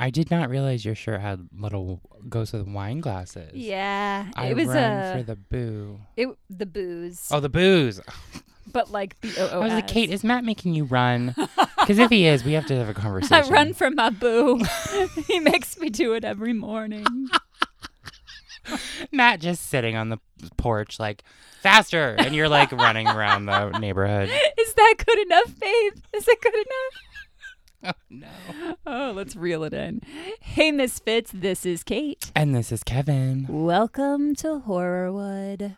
I did not realize your shirt had little goes with wine glasses. Yeah, I it was run a for the boo. it the booze, Oh, the booze. but like the I was like, Kate, is Matt making you run? Because if he is, we have to have a conversation. I run from my boo. he makes me do it every morning. Matt just sitting on the porch, like faster, and you're like running around the neighborhood. Is that good enough, babe? Is that good enough? Oh no. Oh, let's reel it in. Hey, Misfits, this is Kate. And this is Kevin. Welcome to Horrorwood.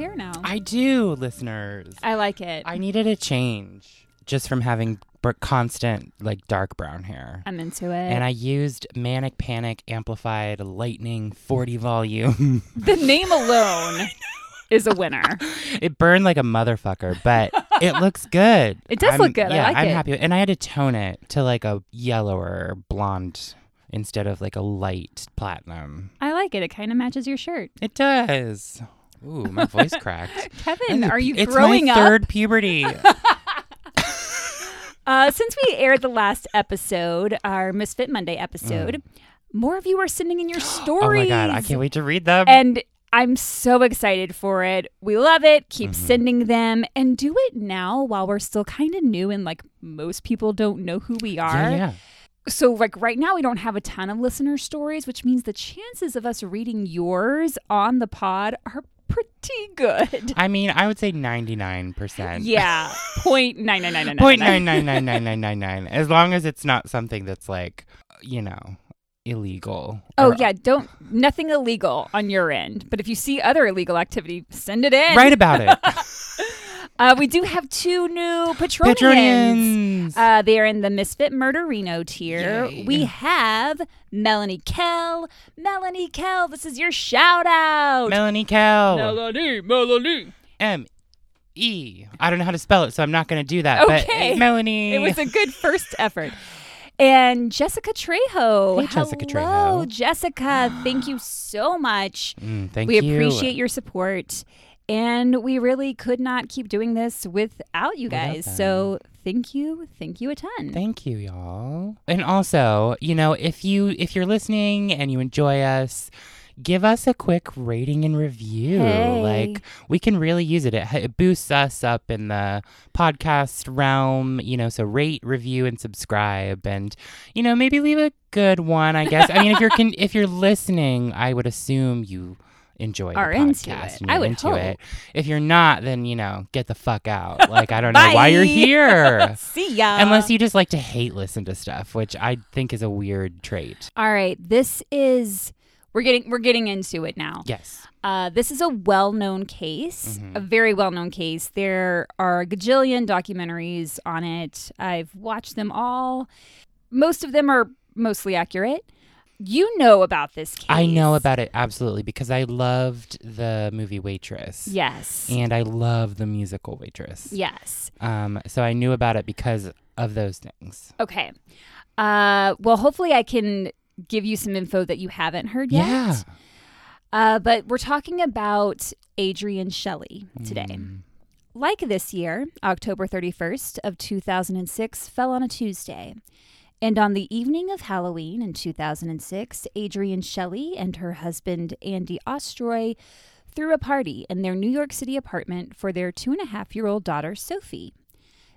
Hair now. I do, listeners. I like it. I needed a change just from having constant, like, dark brown hair. I'm into it. And I used Manic Panic Amplified Lightning 40 volume. the name alone is a winner. it burned like a motherfucker, but it looks good. It does I'm- look good. I Yeah, like I'm it. happy. And I had to tone it to like a yellower blonde instead of like a light platinum. I like it. It kind of matches your shirt. It does. Ooh, my voice cracked. Kevin, are you it's growing my up? third puberty. Uh, since we aired the last episode, our Misfit Monday episode, more of you are sending in your stories. oh my god, I can't wait to read them. And I'm so excited for it. We love it. Keep Mm-hmm. sending them and do it now while we're still kind of new and like most people don't know who we are. yeah, yeah. So, like right now, we don't have a ton of listener stories, which means the chances of us reading yours on the pod are pretty good. I mean, I would say 99%. Yeah, point nine nine nine nine Point nine nine nine nine nine nine nine. As long as it's not something that's like, you know, illegal. Oh yeah, don't nothing illegal on your end. But if you see other illegal activity, send it in. Write about it. Uh, we do have two new Patronians. Patronians. Uh, they are in the Misfit Murderino tier. Yay. We have Melanie Kell. Melanie Kell, this is your shout out. Melanie Cal. Melanie, Melanie. M E. I don't know how to spell it, so I'm not going to do that. But Okay. uh, Melanie. It was a good first effort. And Jessica Trejo. Hey, Jessica Hello, Trejo. Jessica. Thank you so much. Mm, thank we you. We appreciate your support. And we really could not keep doing this without you guys. them. So thank you. Thank you a ton. Thank you, y'all. And also, you know, if you if you're listening and you enjoy us, give us a quick rating and review. Hey. Like we can really use it. it. It boosts us up in the podcast realm, you know, so rate, review and subscribe and you know, maybe leave a good one, I guess. I mean, if you're con- if you're listening, I would assume you enjoy Are into podcast it. I would into hope. it. If you're not, then you know, get the fuck out. Like I don't know why you're here. See ya. Unless you just like to hate listen to stuff, which I think is a weird trait. All right. This is we're getting we're getting into it now. Yes. Uh, this is a well-known case, Mm-hmm. a very well-known case. There are a gajillion documentaries on it. I've watched them all. Most of them are mostly accurate. You know about this case. I know about it absolutely because I loved the movie Waitress. Yes. And I love the musical Waitress. yes. Um, so I knew about it because of those things. Okay. Uh, well, hopefully, I can give you some info that you haven't heard yet. Yeah. Uh, but we're talking about Adrienne Shelly today. Mm. Like this year, October 31st of 2006 fell on a Tuesday. And on the evening of Halloween in 2006, Adrienne Shelly and her husband Andy Ostroy threw a party in their New York City apartment for their two and a half year old daughter, Sophie.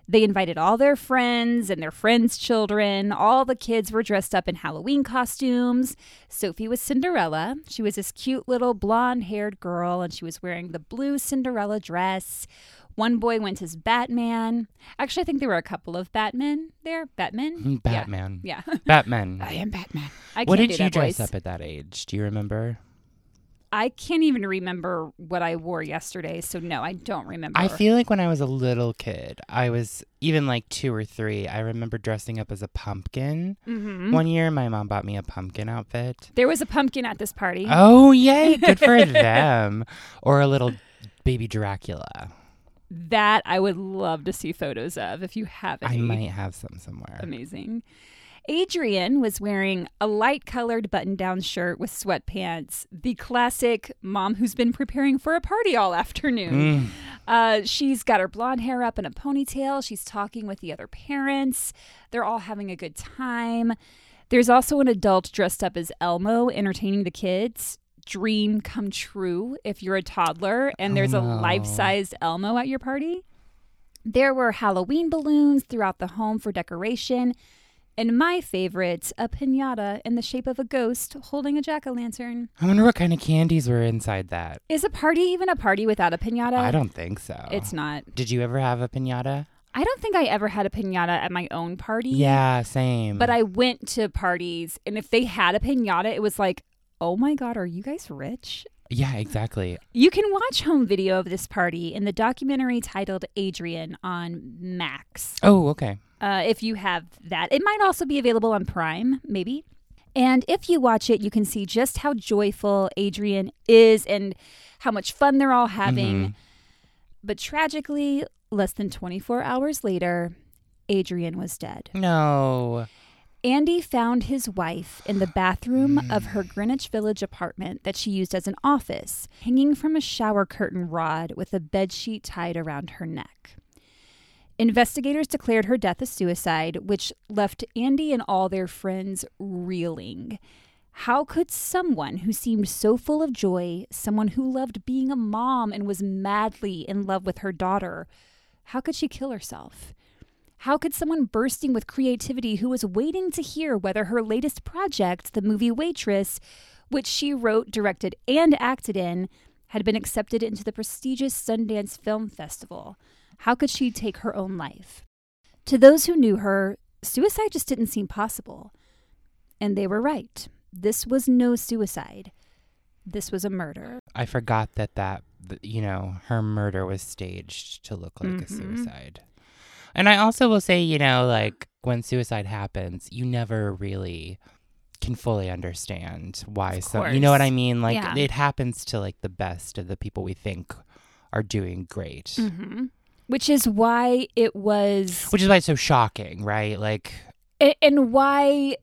They invited all their friends and their friends' children. All the kids were dressed up in Halloween costumes. Sophie was Cinderella. She was this cute little blonde haired girl, and she was wearing the blue Cinderella dress. One boy went as Batman. Actually, I think there were a couple of Batmen there. Batman? Batman. Yeah. Batman. I am Batman. I what did you dress voice. up at that age? Do you remember? I can't even remember what I wore yesterday. So, no, I don't remember. I feel like when I was a little kid, I was even like two or three. I remember dressing up as a pumpkin. Mhm. One year, my mom bought me a pumpkin outfit. There was a pumpkin at this party. Oh, yay. Good for them. Or a little baby Dracula. That I would love to see photos of if you have any. I might have some somewhere. Amazing. Adrienne was wearing a light colored button down shirt with sweatpants, the classic mom who's been preparing for a party all afternoon. Mm. Uh, she's got her blonde hair up in a ponytail. She's talking with the other parents. They're all having a good time. There's also an adult dressed up as Elmo entertaining the kids. Dream come true if you're a toddler and oh, there's a Elmo. life sized Elmo at your party. There were Halloween balloons throughout the home for decoration. And my favorite, a pinata in the shape of a ghost holding a jack o' lantern. I wonder what kind of candies were inside that. Is a party even a party without a pinata? I don't think so. It's not. Did you ever have a pinata? I don't think I ever had a pinata at my own party. Yeah, same. But I went to parties, and if they had a pinata, it was like, oh my God, are you guys rich? Yeah, exactly. You can watch home video of this party in the documentary titled Adrienne on Max. Oh, okay. Uh, if you have that, it might also be available on Prime, maybe. And if you watch it, you can see just how joyful Adrienne is and how much fun they're all having. Mhm. But tragically, less than 24 hours later, Adrienne was dead. No. Andy found his wife in the bathroom of her mm. Greenwich Village apartment that she used as an office, hanging from a shower curtain rod with a bedsheet tied around her neck. Investigators declared her death a suicide, which left Andy and all their friends reeling. How could someone who seemed so full of joy, someone who loved being a mom and was madly in love with her daughter, how could she kill herself? How could someone bursting with creativity who was waiting to hear whether her latest project, the movie Waitress, which she wrote, directed, and acted in, had been accepted into the prestigious Sundance Film Festival? How could she take her own life? To those who knew her, suicide just didn't seem possible. And they were right. This was no suicide. This was a murder. I forgot that that you know her murder was staged to look like a Mhm. suicide. And I also will say, you know, like when suicide happens, you never really can fully understand why. So you know what I mean? Like Yeah. it happens to like the best of the people we think are doing great. Mm-hmm. Which is why it was. Which is why it's so shocking, right? Like A- and why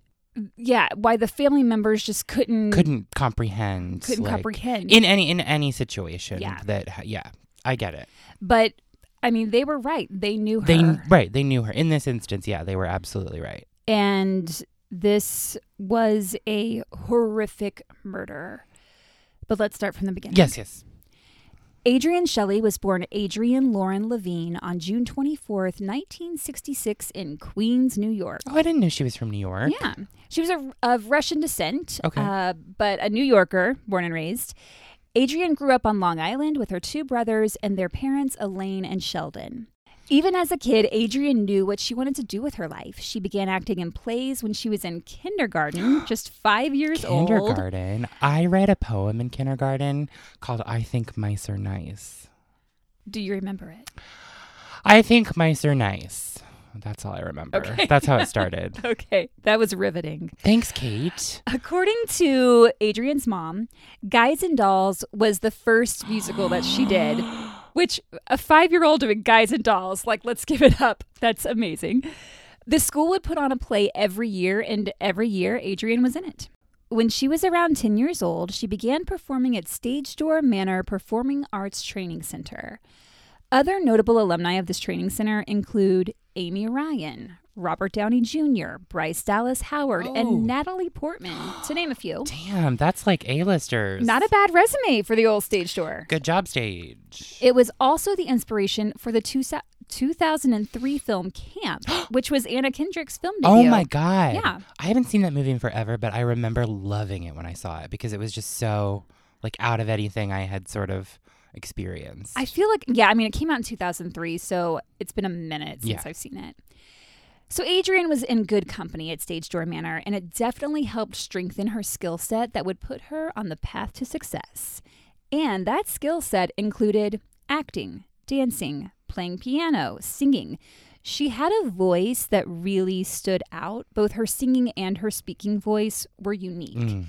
yeah why the family members just couldn't couldn't comprehend couldn't like, comprehend in any in any situation Yeah. that yeah, I get it. but i mean they were right they knew her They right, they knew her. In this instance, yeah, they were absolutely right. and this was a horrific murder but let's start from the beginning Yes, yes. adrienne shelly was born adrienne lauren levine on june 24th 1966 in queens new york Oh, I didn't know she was from New York. Yeah. She was a, of Russian descent, Okay. uh, but a New Yorker, born and raised. Adrienne grew up on Long Island with her two brothers and their parents, Elaine and Sheldon. Even as a kid, Adrienne knew what she wanted to do with her life. She began acting in plays when she was in kindergarten, just five years old. Kindergarten. I read a poem in kindergarten called I Think Mice Are Nice. Do you remember it? I think mice are nice. That's all I remember. Okay. That's how it started. Okay, that was riveting. Thanks, Kate. According to Adrienne's mom, Guys and Dolls was the first musical that she did, which a five year old doing Guys and Dolls, like, let's give it up. That's amazing. The school would put on a play every year, and every year Adrienne was in it. When she was around 10 years old, she began performing at Stage Door Manor Performing Arts Training Center. Other notable alumni of this training center include Amy Ryan, Robert Downey Jr., Bryce Dallas Howard, Oh. and Natalie Portman, to name a few. Damn, that's like A-listers. Not a bad resume for the old stage door. Good job, stage. It was also the inspiration for the two, 2003 film Camp, which was Anna Kendrick's film oh debut. Oh my god. Yeah. I haven't seen that movie in forever, but I remember loving it when I saw it because it was just so like out of anything I had sort of experienced. I feel like, yeah, I mean, it came out in 2003, so it's been a minute since Yeah. I've seen it. So Adrienne was in good company at Stage Door Manor, and it definitely helped strengthen her skill set that would put her on the path to success. And that skill set included acting, dancing, playing piano, singing. She had a voice that really stood out. Both her singing and her speaking voice were unique. Mm.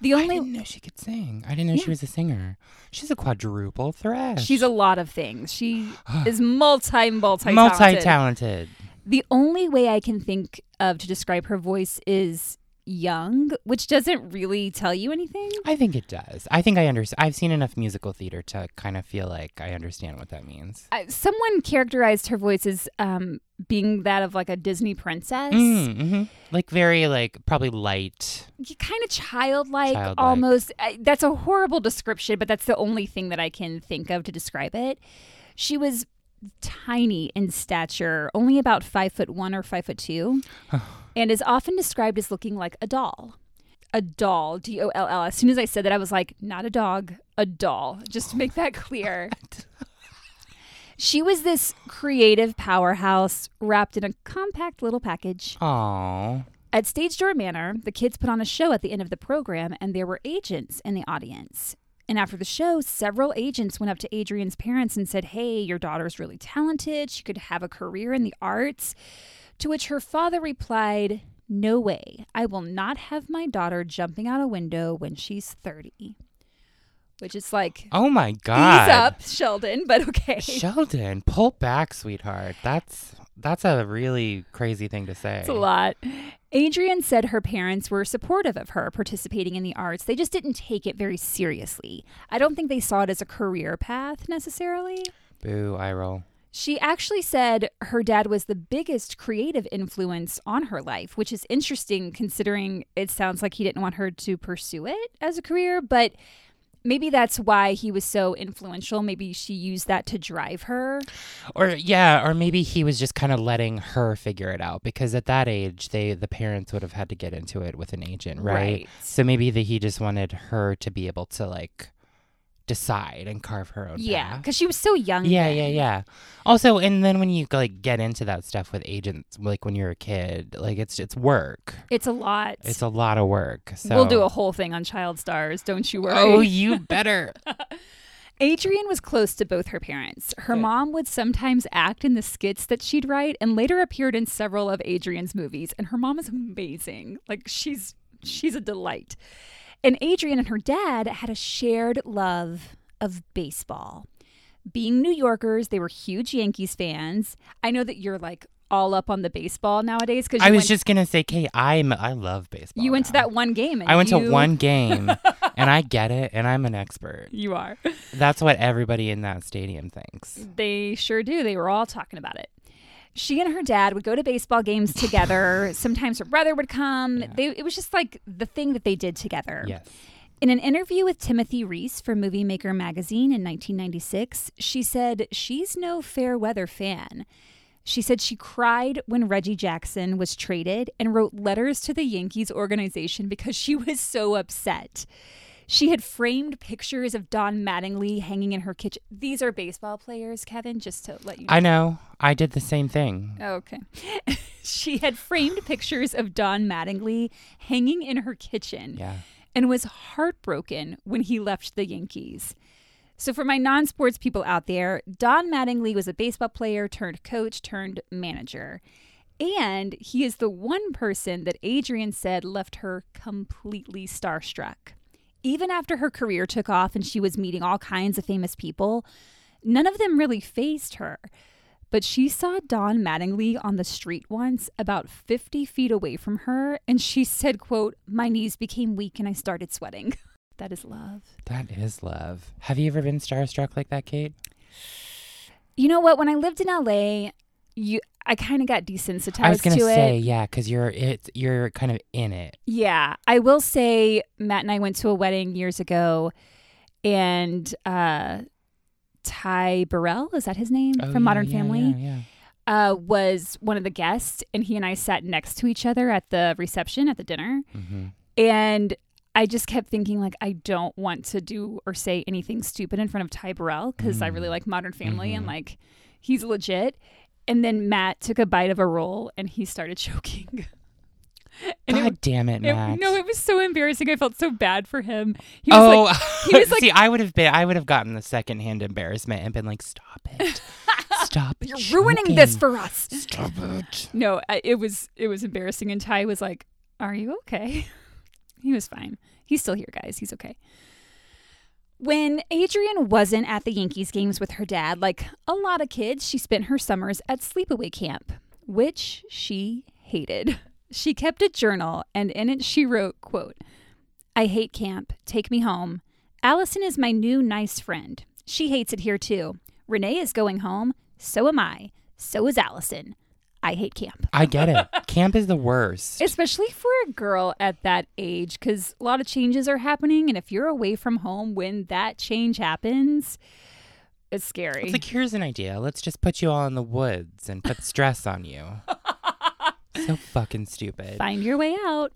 The only I didn't know she could sing. I didn't know Yeah. she was a singer. She's a quadruple threat. she's a lot of things. She is multi multi multi-talented. The only way I can think of to describe her voice is young, which doesn't really tell you anything. I think it does. I think I understand. I've seen enough musical theater to kind of feel like I understand what that means. Someone characterized her voice as um, being that of like a Disney princess. Mm, hmm Like very like probably light. kind of childlike, Childlike. almost. I, that's a horrible description, but that's the only thing that I can think of to describe it. She was tiny in stature, only about five foot one or five foot two, and is often described as looking like a doll. A doll, D O L L. As soon as I said that, I was like, not a dog, a doll. Just to make that clear. She was this creative powerhouse wrapped in a compact little package. Aww. At Stage Door Manor, the kids put on a show at the end of the program, and there were agents in the audience. And after the show, several agents went up to Adrienne's parents and said, Hey, your daughter's really talented. She could have a career in the arts. To which her father replied, No way. I will not have my daughter jumping out a window when she's 30. Which is like, Oh my god. ease up, Sheldon, but okay. Sheldon, pull back, sweetheart. That's that's a really crazy thing to say. It's a lot. Adrienne said her parents were supportive of her participating in the arts. They just didn't take it very seriously. I don't think they saw it as a career path necessarily. Boo, I roll. She actually said her dad was the biggest creative influence on her life, which is interesting considering it sounds like he didn't want her to pursue it as a career, but maybe that's why he was so influential. Maybe she used that to drive her. Or yeah, or maybe he was just kind of letting her figure it out because at that age, they the parents would have had to get into it with an agent, right? Right. So maybe that he just wanted her to be able to like decide and carve her own Yeah, path. because she was so young. Yeah, then. yeah, yeah. Also, and then when you like get into that stuff with agents, like when you're a kid, like it's it's work. It's a lot. It's a lot of work. So We'll do a whole thing on child stars, don't you worry. Oh, you better. Adrienne was close to both her parents. Her Good. mom would sometimes act in the skits that she'd write and later appeared in several of Adrienne's movies. And her mom is amazing. Like she's she's a delight. And Adrienne and her dad had a shared love of baseball. Being New Yorkers, they were huge Yankees fans. I know that you're like all up on the baseball nowadays because I was went, just gonna say, Kate, I'm I love baseball. you went to that one game. And I went to one game, and I get it, and I'm an expert. You are. That's what everybody in that stadium thinks. They sure do. They were all talking about it. She and her dad would go to baseball games together. Sometimes her brother would come. They, it was just like the thing that they did together. Yes. In an interview with Timothy Rhys for Movie Maker magazine in 1996, she said she's no fair weather fan. She said she cried when Reggie Jackson was traded and wrote letters to the Yankees organization because she was so upset. She had framed pictures of Don Mattingly hanging in her kitchen. These are baseball players, Kevin, just to let you know. I know. I did the same thing. Okay. she had framed pictures of Don Mattingly hanging in her kitchen Yeah. and was heartbroken when he left the Yankees. So, for my non sports people out there, Don Mattingly was a baseball player turned coach turned manager. And he is the one person that Adrienne said left her completely starstruck. Even after her career took off and she was meeting all kinds of famous people, none of them really phased her. But she saw Don Mattingly on the street once, about 50 feet away from her, and she said, quote, My knees became weak and I started sweating. that is love. That is love. Have you ever been starstruck like that, Kate? You know what? When I lived in LA, you I kind of got desensitized I was gonna to say, it. yeah, because you're it's you're kind of in it. Yeah, I will say Matt and I went to a wedding years ago, and uh, Ty Burrell is that his name Oh, from yeah, Modern yeah, Family? Yeah. Uh, was one of the guests, and he and I sat next to each other at the reception at the dinner, hmm and I just kept thinking like I don't want to do or say anything stupid in front of Ty Burrell because I really Mm. like Modern Family and Mhm. like he's legit. And then Matt took a bite of a roll and he started choking. And it- God damn it, It- Matt. no, it was so embarrassing. I felt so bad for him. He was oh, like, he was like- see, I would have been, I would have gotten the secondhand embarrassment and been like, "Stop it, stop! It. "You're ruining this for us." Stop it." No, it was it was embarrassing. And Ty was like, "Are you okay?" he was fine. He's still here, guys. He's okay. When Adrienne wasn't at the Yankees games with her dad, like a lot of kids, she spent her summers at sleepaway camp, which she hated. She kept a journal and in it she wrote, quote, I hate camp. Take me home. Allison is my new nice friend. She hates it here too. Renee is going home. So am I. So is Allison. I hate camp. I get it. Camp is the worst. Especially for a girl at that age, because a lot of changes are happening. And if you're away from home when that change happens, it's scary. It's like, here's an idea. Let's just put you all in the woods and put stress on you. so fucking stupid. Find your way out.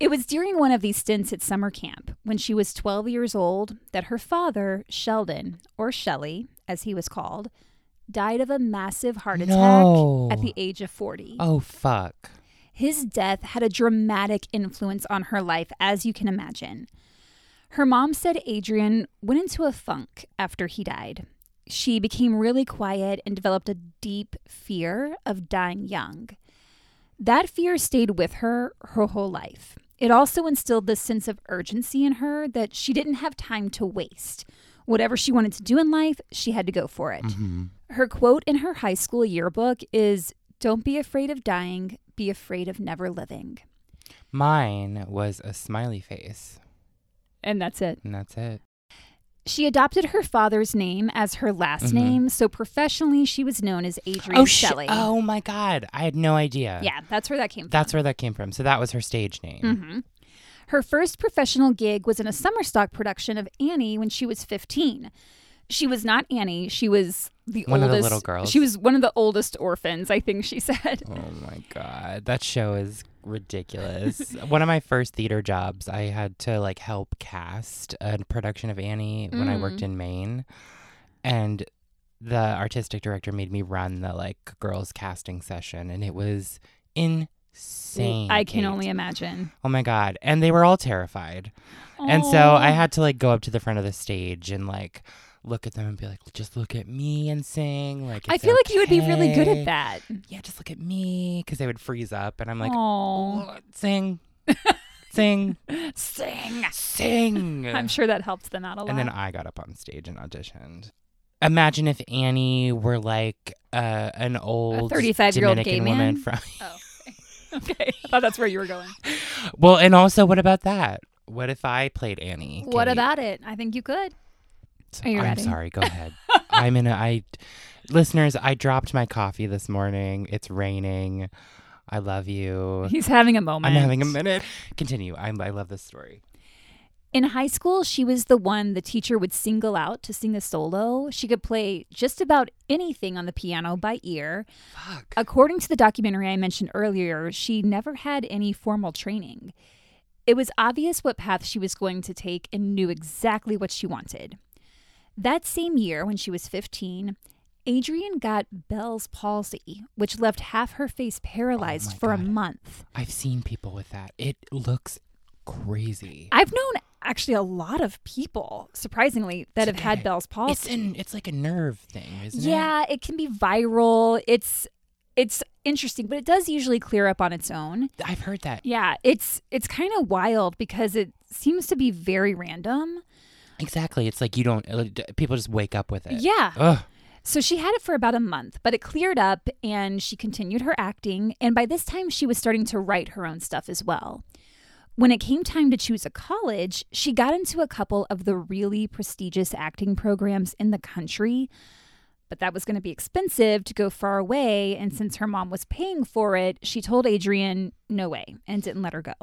It was during one of these stints at summer camp when she was 12 years old that her father, Sheldon, or Shelly, as he was called, died of a massive heart attack No. at the age of 40. Oh fuck. His death had a dramatic influence on her life, as you can imagine. Her mom said Adrienne went into a funk after he died. She became really quiet and developed a deep fear of dying young. That fear stayed with her her whole life. It also instilled this sense of urgency in her that she didn't have time to waste. Whatever she wanted to do in life, she had to go for it. Mhm. Her quote in her high school yearbook is Don't be afraid of dying, be afraid of never living. Mine was a smiley face, And that's it. and that's it. She adopted her father's name as her last Mhm. name, so professionally she was known as Adrienne Oh! Shelly. Oh my god! I had no idea. Yeah, that's where that came That's from. where that came from. So that was her stage name. hmm Her first professional gig was in a summer stock production of Annie when she was 15. She was not Annie. She was the One of the oldest. little girls. She was one of the oldest orphans, I think she said. Oh my god, that show is ridiculous. One of my first theater jobs, I had to like help cast a production of Annie when I worked Mm. in Maine, and the artistic director made me run the like girls casting session, and it was insane. I can only imagine. Oh my god, and they were all terrified, and so I had to like go up to the front of the stage and like. Look at them and be like, just look at me and sing. Like, I feel like you would be really good at that. yeah, just look at me because they would freeze up, and I'm like, Oh, "Oh, sing, sing, sing. sing. I'm sure that helped them out a lot. And then I got up on stage and auditioned. Imagine if Annie were like uh, an old 35-year-old gay woman man? from. oh, okay. okay. I thought that's where you were going. well, and also, what about that? What if I played Annie? What about it? I think you could. Are you I'm ready? sorry. Go ahead. I'm in a. I, listeners, I dropped my coffee this morning. It's raining. I love you. He's having a moment. I'm having a minute. Continue. I, I love this story. In high school, she was the one the teacher would single out to sing a solo. She could play just about anything on the piano by ear. Fuck. According to the documentary I mentioned earlier, she never had any formal training. It was obvious what path she was going to take and knew exactly what she wanted. That same year, when she was 15, Adrienne got Bell's palsy, which left half her face paralyzed my for a month. I've seen people with that. It looks crazy. I've known actually a lot of people, surprisingly, that have had. Bell's palsy. It's an it's like a nerve thing, isn't it? yeah, it can be viral. It's it's interesting, but it does usually clear up on its own. I've heard that. Yeah, it's it's kind of wild because it seems to be very random. Exactly. It's like you don't uh, people just wake up with it. Yeah. Ugh. So she had it for about a month, but it cleared up and she continued her acting. And by this time, she was starting to write her own stuff as well. When it came time to choose a college, she got into a couple of the really prestigious acting programs in the country. But that was going to be expensive to go far away. And since her mom was paying for it, she told Adrienne, no way, and didn't let her go.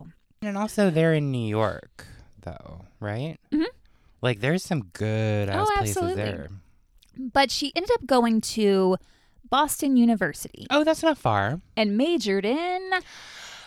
And also they're in New York though, right? Mhm. Like there's some good ass Oh, places there. But she ended up going to Boston University Oh, that's not far. and majored in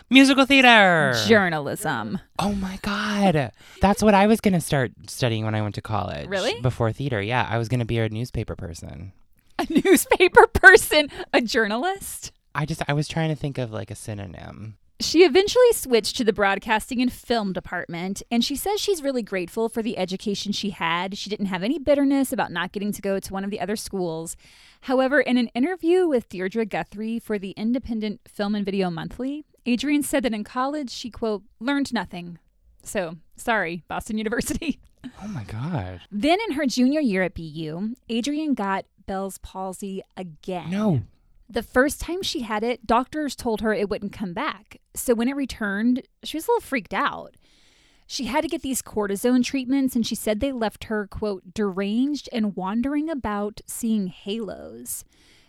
Musical theater. journalism. Oh my god. That's what I was going to start studying when I went to college. Really? Before theater. Yeah, I was going to be a newspaper person. A newspaper person, a journalist. I just I was trying to think of like a synonym. She eventually switched to the broadcasting and film department, and she says she's really grateful for the education she had. She didn't have any bitterness about not getting to go to one of the other schools. However, in an interview with Deirdre Guthrie for the Independent Film and Video Monthly, Adrienne said that in college she, quote, learned nothing. So, sorry, Boston University. Oh my god. Then in her junior year at BU, Adrienne got Bell's palsy again. No. The first time she had it, doctors told her it wouldn't come back. So when it returned, she was a little freaked out. She had to get these cortisone treatments, and she said they left her, quote, deranged and wandering about seeing halos.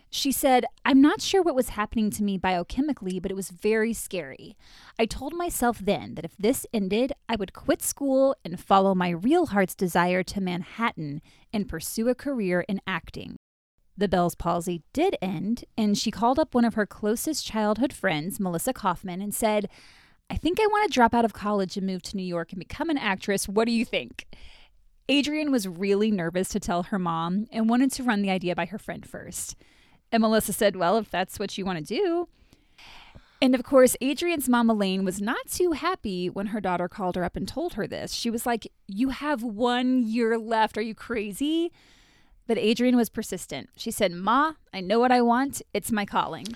She said, I'm not sure what was happening to me biochemically, but it was very scary. I told myself then that if this ended, I would quit school and follow my real heart's desire to Manhattan and pursue a career in acting. The Bell's palsy did end, and she called up one of her closest childhood friends, Melissa Kaufman, and said, I think I want to drop out of college and move to New York and become an actress. What do you think? Adrienne was really nervous to tell her mom and wanted to run the idea by her friend first. And Melissa said, Well, if that's what you want to do. And of course, Adrienne's mom, Elaine, was not too happy when her daughter called her up and told her this. She was like, You have one year left. Are you crazy? But Adrienne was persistent. She said, Ma, I know what I want. It's my calling.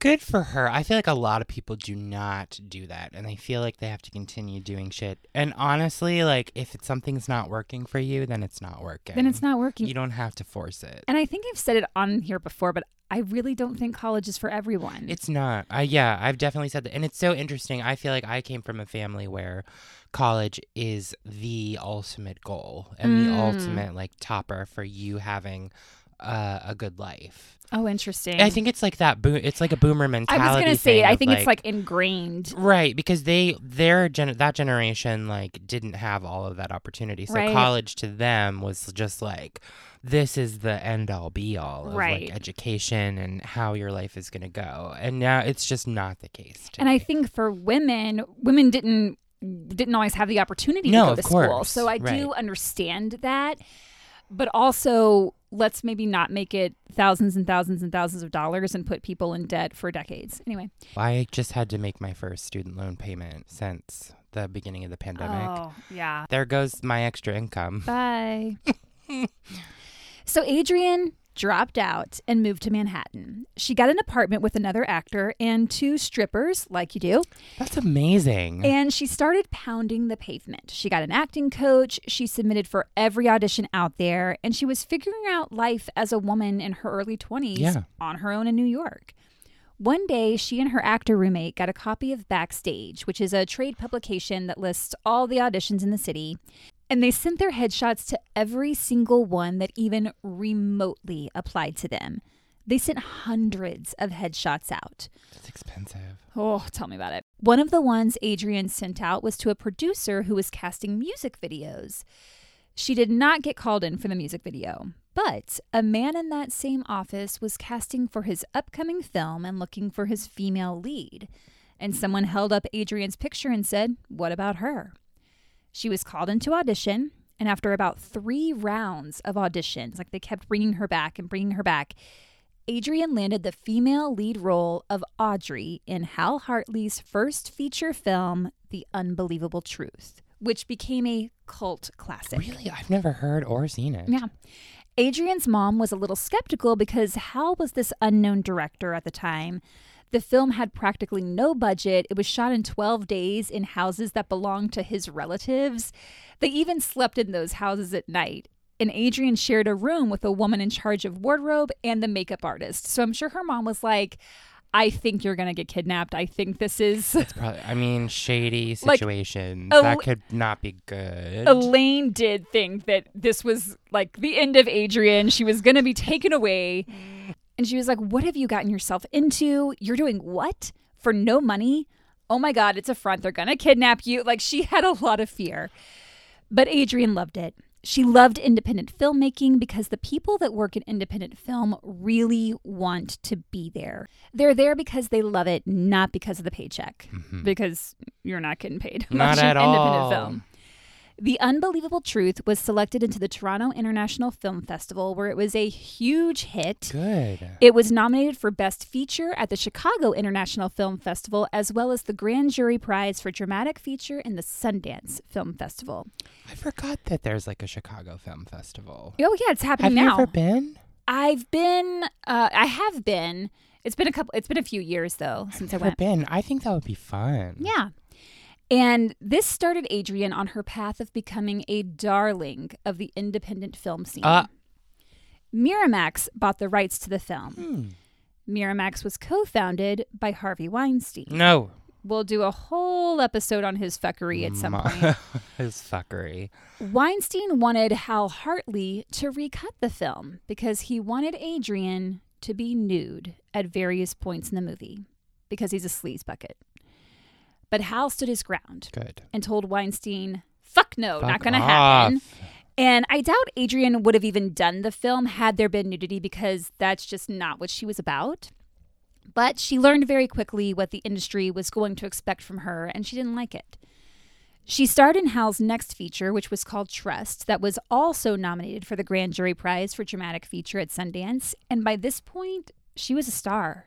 Good for her. I feel like a lot of people do not do that and they feel like they have to continue doing shit. And honestly, like if it's something's not working for you, then it's not working. Then it's not working. You don't have to force it. And I think I've said it on here before, but I really don't think college is for everyone. It's not. I yeah, I've definitely said that. And it's so interesting. I feel like I came from a family where college is the ultimate goal and the Mm. ultimate like topper for you having uh, a good life. oh, interesting. I think it's like that. Bo- it's like a boomer mentality. I was going to say, I think it's like ingrained. Right, because they their gen- that generation like didn't have all of that opportunity. So Right. college to them was just like this is the end all be all of Right. like education and how your life is going to go. And now it's just not the case. And I think for women, women didn't didn't always have the opportunity No, to go to school. So I do understand that. But also, let's maybe not make it thousands and thousands and thousands of dollars and put people in debt for decades. Anyway. I just had to make my first student loan payment since the beginning of the pandemic. Oh, yeah. There goes my extra income. Bye. so Adrienne dropped out and moved to Manhattan. She got an apartment with another actor and two strippers, like you do. That's amazing. And she started pounding the pavement. She got an acting coach. She submitted for every audition out there. And she was figuring out life as a woman in her early 20s Yeah. on her own in New York. One day, she and her actor roommate got a copy of Backstage, which is a trade publication that lists all the auditions in the city. And they sent their headshots to every single one that even remotely applied to them. They sent hundreds of headshots out. That's expensive. Oh, tell me about it. One of the ones Adrienne sent out was to a producer who was casting music videos. She did not get called in for the music video, but a man in that same office was casting for his upcoming film and looking for his female lead. And someone held up Adrienne's picture and said, What about her? She was called into audition, and after about three rounds of auditions, like they kept bringing her back and bringing her back, Adrienne landed the female lead role of Audrey in Hal Hartley's first feature film, The Unbelievable Truth, which became a cult classic. Really? I've never heard or seen it. Yeah. Adrienne's mom was a little skeptical because Hal was this unknown director at the time. The film had practically no budget. It was shot in 12 days in houses that belonged to his relatives. They even slept in those houses at night. And Adrienne shared a room with a woman in charge of wardrobe and the makeup artist. So I'm sure her mom was like, I think you're going to get kidnapped. I think this is. It's probably, I mean, shady Like, situations. a- that could not be good. Elaine did think that this was like the end of Adrienne. She was going to be taken away. And she was like, What have you gotten yourself into? You're doing what? For no money? Oh my God, it's a front. They're going to kidnap you. Like, she had a lot of fear. But Adrienne loved it. She loved independent filmmaking because the people that work in independent film really want to be there. They're there because they love it, not because of the paycheck, because you're not getting paid. Mm-hmm. Not at independent all. film. The Unbelievable Truth was selected into the Toronto International Film Festival, where it was a huge hit. Good. It was nominated for Best Feature at the Chicago International Film Festival, as well as the Grand Jury Prize for Dramatic Feature in the Sundance Film Festival. I forgot that there's like a Chicago Film Festival. Oh yeah, it's happening Have now. Have you ever been? I've been. Uh, I have been. It's been a couple. It's been a few years though since I Never went. been. I think that would be fun. Yeah. And this started Adrienne on her path of becoming a darling of the independent film scene. Uh. Miramax bought the rights to the film. Hmm. Miramax was co founded by Harvey Weinstein. No. We'll do a whole episode on his fuckery at some point. His fuckery. Weinstein wanted Hal Hartley to recut the film because he wanted Adrienne to be nude at various points in the movie because he's a sleaze bucket. But Hal stood his ground Good. and told Weinstein, fuck no, not going to off. happen. And I doubt Adrienne would have even done the film had there been nudity because that's just not what she was about. But she learned very quickly what the industry was going to expect from her, and she didn't like it. She starred in Hal's next feature, which was called Trust, that was also nominated for the Grand Jury Prize for Dramatic Feature at Sundance. And by this point, she was a star.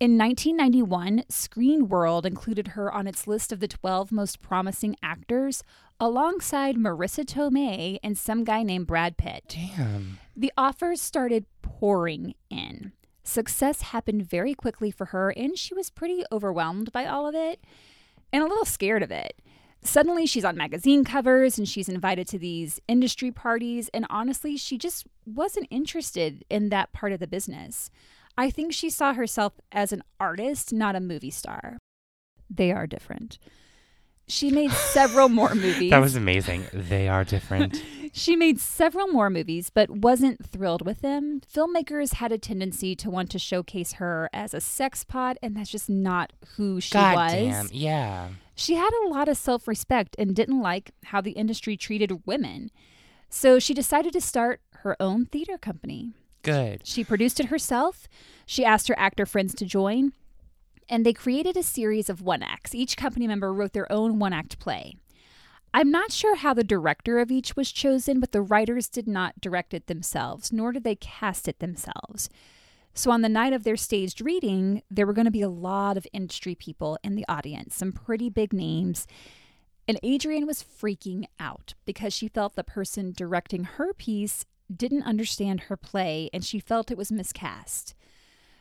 In 1991, Screen World included her on its list of the 12 most promising actors, alongside Marisa Tomei and some guy named Brad Pitt. Damn. The offers started pouring in. Success happened very quickly for her, and she was pretty overwhelmed by all of it and a little scared of it. Suddenly, she's on magazine covers and she's invited to these industry parties, and honestly, she just wasn't interested in that part of the business. I think she saw herself as an artist, not a movie star. They are different. She made several more movies. That was amazing. They are different. She made several more movies, but wasn't thrilled with them. Filmmakers had a tendency to want to showcase her as a sex pot, and that's just not who she God was. damn. Yeah. She had a lot of self respect and didn't like how the industry treated women. So she decided to start her own theater company. Good. She produced it herself. She asked her actor friends to join, and they created a series of one acts. Each company member wrote their own one act play. I'm not sure how the director of each was chosen, but the writers did not direct it themselves, nor did they cast it themselves. So, on the night of their staged reading, there were going to be a lot of industry people in the audience, some pretty big names. And Adrienne was freaking out because she felt the person directing her piece didn't understand her play and she felt it was miscast.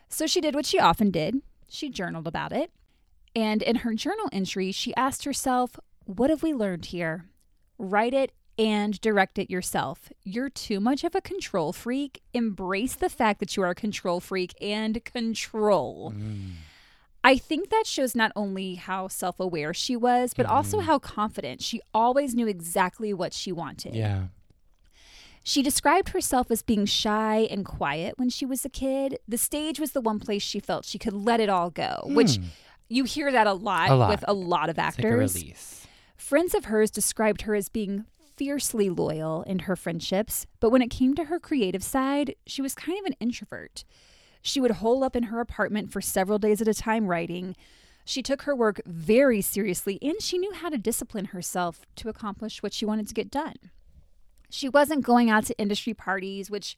So she did what she often did she journaled about it. And in her journal entry, she asked herself, What have we learned here? Write it and direct it yourself. You're too much of a control freak. Embrace the fact that you are a control freak and control. I think that shows not only how self aware she was, but also mm-hmm. how confident. She always knew exactly what she wanted. Yeah. She described herself as being shy and quiet when she was a kid. The stage was the one place she felt she could let it all go, which you hear that a lot, Hmm. A lot. with a lot of like actors. release. Friends of hers described her as being fiercely loyal in her friendships, but when it came to her creative side, she was kind of an introvert. She would hole up in her apartment for several days at a time writing. She took her work very seriously and she knew how to discipline herself to accomplish what she wanted to get done. She wasn't going out to industry parties, which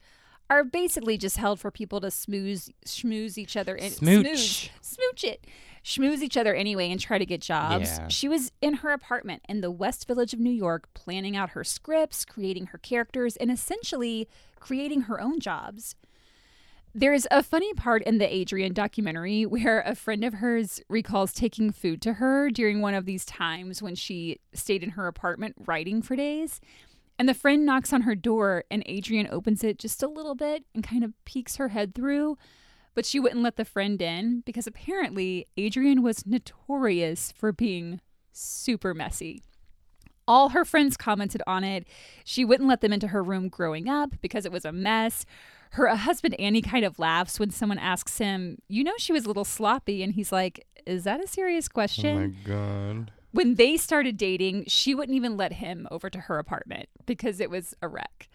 are basically just held for people to smooze, schmooze each other, in, Smooch. smooze- smooch it, schmooze each other anyway, and try to get jobs. Yeah. She was in her apartment in the West Village of New York, planning out her scripts, creating her characters, and essentially creating her own jobs. There's a funny part in the Adrienne documentary where a friend of hers recalls taking food to her during one of these times when she stayed in her apartment writing for days. And the friend knocks on her door, and Adrienne opens it just a little bit and kind of peeks her head through. But she wouldn't let the friend in because apparently Adrienne was notorious for being super messy. All her friends commented on it. She wouldn't let them into her room growing up because it was a mess. Her uh, husband, Andy, kind of laughs when someone asks him, You know, she was a little sloppy. And he's like, Is that a serious question? Oh my god. When they started dating, she wouldn't even let him over to her apartment because it was a wreck.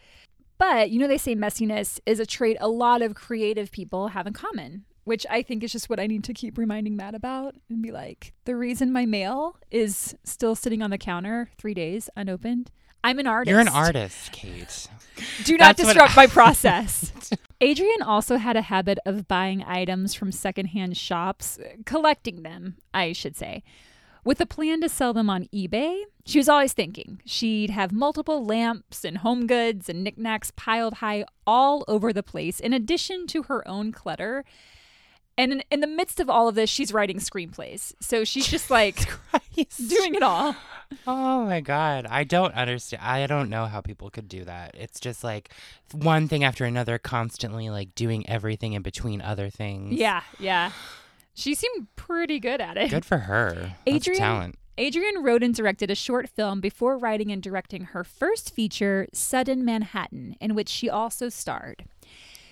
But you know, they say messiness is a trait a lot of creative people have in common. which I think is just what I need to keep reminding Matt about and be like, the reason my mail is still sitting on the counter three days unopened. I'm an artist. You're an artist, Kate. Do not That's disrupt I- my process. Adrienne also had a habit of buying items from secondhand shops, collecting them, I should say, with a plan to sell them on eBay. She was always thinking she'd have multiple lamps and home goods and knickknacks piled high all over the place, in addition to her own clutter. And in, in the midst of all of this, she's writing screenplays. So she's just like doing it all. Oh my god, I don't understand. I don't know how people could do that. It's just like one thing after another, constantly like doing everything in between other things. Yeah, yeah. She seemed pretty good at it. good for her. That's Adrienne- talent. Adrienne wrote and directed a short film before writing and directing her first feature, Sudden Manhattan, in which she also starred.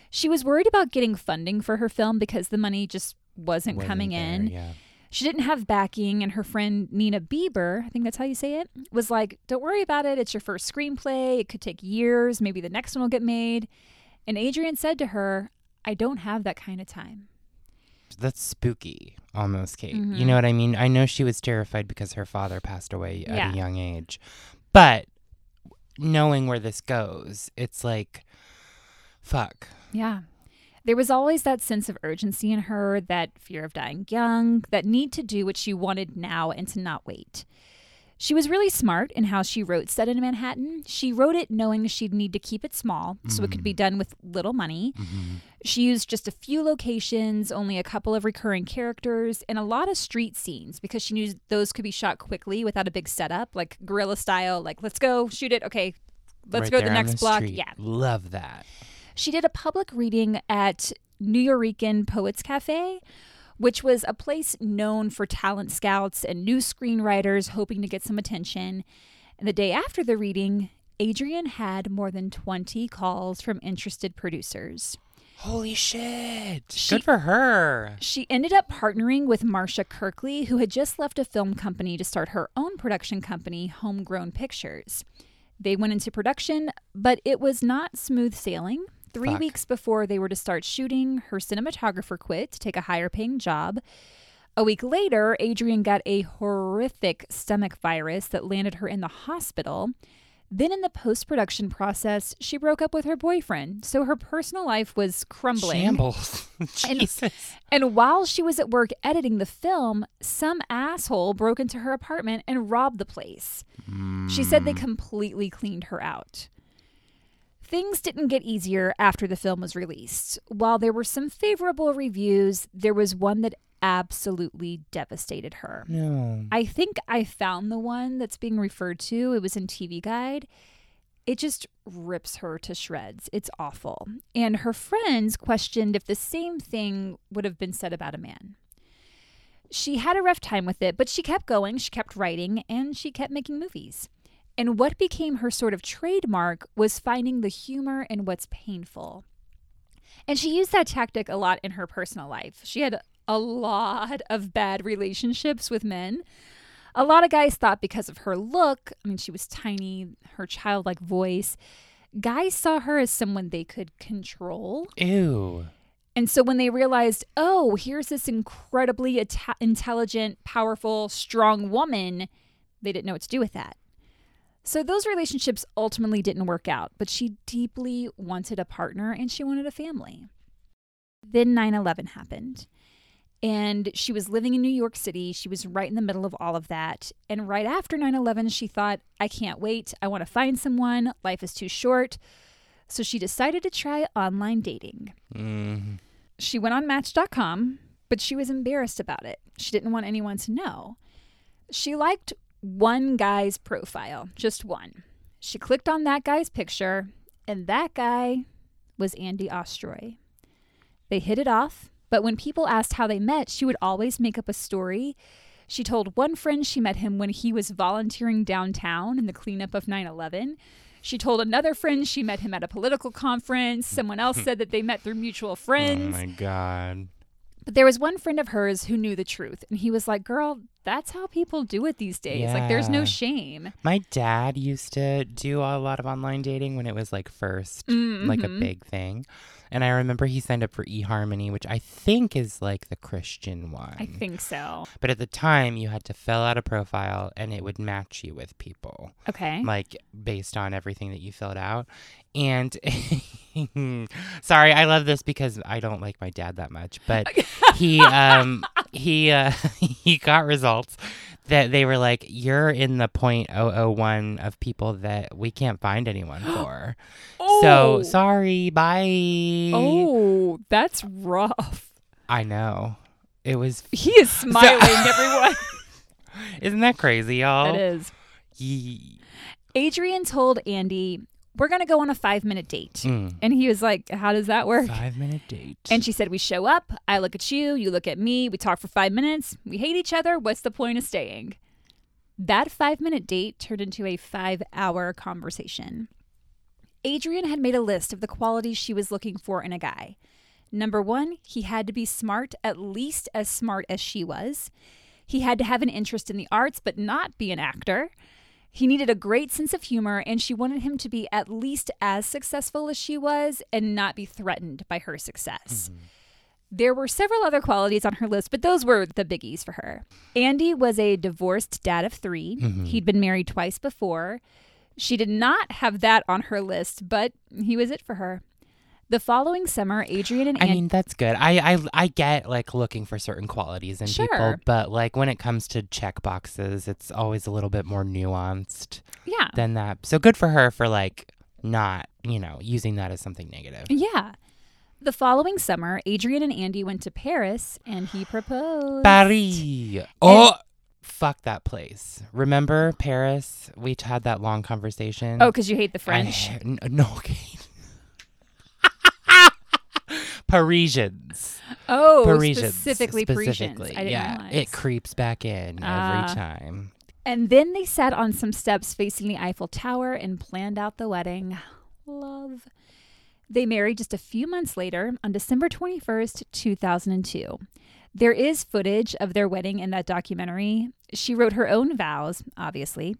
She was worried about getting funding for her film because the money just wasn't Wasn't coming there, in. Yeah. She didn't have backing, and her friend Nina Bieber, I think that's how you say it, was like, Don't worry about it. It's your first screenplay. It could take years. Maybe the next one will get made. And Adrienne said to her, I don't have that kind of time. That's spooky, almost, Kate. Mhm. You know what I mean? I know she was terrified because her father passed away at Yeah. a young age, but knowing where this goes, it's like, fuck. Yeah. There was always that sense of urgency in her, that fear of dying young, that need to do what she wanted now and to not wait. She was really smart in how she wrote Sudden Manhattan. She wrote it knowing she'd need to keep it small so it could be mm-hmm. done with little money. Mm-hmm. She used just a few locations, only a couple of recurring characters, and a lot of street scenes because she knew those could be shot quickly without a big setup, like guerrilla style, like let's go shoot it. Okay, let's Right go to the next block. street. Yeah. Love that. She did a public reading at Nuyorican Poets Cafe, which was a place known for talent scouts and new screenwriters hoping to get some attention. And the day after the reading, Adrienne had more than 20 calls from interested producers. Holy shit. She- Good for her. She ended up partnering with Marcia Kirkley, who had just left a film company to start her own production company, Homegrown Pictures. They went into production, but it was not smooth sailing. Three Fuck. weeks before they were to start shooting, her cinematographer quit to take a higher paying job. A week later, Adrienne got a horrific stomach virus that landed her in the hospital. Then, in the post production process, she broke up with her boyfriend, so her personal life was crumbling. Shambles. And-. And while she was at work editing the film, some asshole broke into her apartment and robbed the place. She said they mm. completely cleaned her out. Things didn't get easier after the film was released. While there were some favorable reviews, there was one that absolutely devastated her. No. I think I found the one that's being referred to. It was in TV Guide. It just rips her to shreds. It's awful. And her friends questioned if the same thing would have been said about a man. She had a rough time with it, but she kept going, she kept writing, and she kept making movies. And what became her sort of trademark was finding the humor in what's painful. And she used that tactic a lot in her personal life. She had a lot of bad relationships with men. A lot of guys thought because of her look, I mean, she was tiny, her childlike voice, guys saw her as someone they could control. Ew. And so when they realized, oh, here's this incredibly ita- intelligent, powerful, strong woman, they didn't know what to do with that. So those relationships ultimately didn't work out, but she deeply wanted a partner and she wanted a family. Then 9 11 happened. And she was living in New York City. She was right in the middle of all of that. And right after 9 11, she thought, I can't wait. I want to find someone. Life is too short. So she decided to try online dating. Mm. She went on Match.com, but she was embarrassed about it. She didn't want anyone to know. She liked one guy's profile, just one. She clicked on that guy's picture, and that guy was Andy Ostroy. They hit it off, but when people asked how they met, she would always make up a story. She told one friend she met him when he was volunteering downtown in the cleanup of 9 11. She told another friend she met him at a political conference. Someone else hmm. said that they met through mutual oh friends. Oh my god. But there was one friend of hers who knew the truth, and he was like, Girl, that's how people do it these days. Like there's no shame. My dad used to do a lot of online dating when it was like 1st like a Mhm. big thing. And I remember he signed up for eHarmony, which I think is like the Christian one. I think so. But at the time, you had to fill out a profile and it would match you with people, Okay. like based on everything that you filled out. And sorry, I love this because I don't like my dad that much, but he um he uh he got results that they were like you're in the 0.001 of people that we can't find anyone for. So Oh. sorry, bye. Oh, that's rough. I know. It was He is smiling, everyone. Isn't that crazy, y'all? That is. Ye- Adrienne told Andy, We're going to go on a five minute date. Mm. And he was like, How does that work? Five minute date. And she said, We show up. I look at you. You look at me. We talk for five minutes. We hate each other. What's the point of staying? That five minute date turned into a five hour conversation. Adrienne had made a list of the qualities she was looking for in a guy. Number one, he had to be smart, at least as smart as she was. He had to have an interest in the arts, but not be an actor. He needed a great sense of humor, and she wanted him to be at least as successful as she was and not be threatened by her success. Mm-hmm. There were several other qualities on her list, but those were the biggies for her. Andy was a divorced dad of 3 mm-hmm. He'd been married twice before. She did not have that on her list, but he was it for her. The following summer, Adrienne and I mean, that's good. I, I I get like looking for certain qualities in people, but like when it comes to check boxes, it's always a little bit more nuanced yeah. than that. So good for her for like not, you know, using that as something negative. Yeah. The following summer, Adrienne and Andy went to Paris and he proposed. Paris. Oh, fuck that place. Remember Paris? We had that long conversation. Oh, because you hate the French. n- no, okay. Parisians. oh, Parisians. specifically, Parisians. Specifically, I didn't yeah. realize. It creeps back in Ah. every time. And then they sat on some steps facing the Eiffel Tower and planned out the wedding. Love. They married just a few months later on December 21st, 2002. There is footage of their wedding in that documentary. She wrote her own vows, obviously,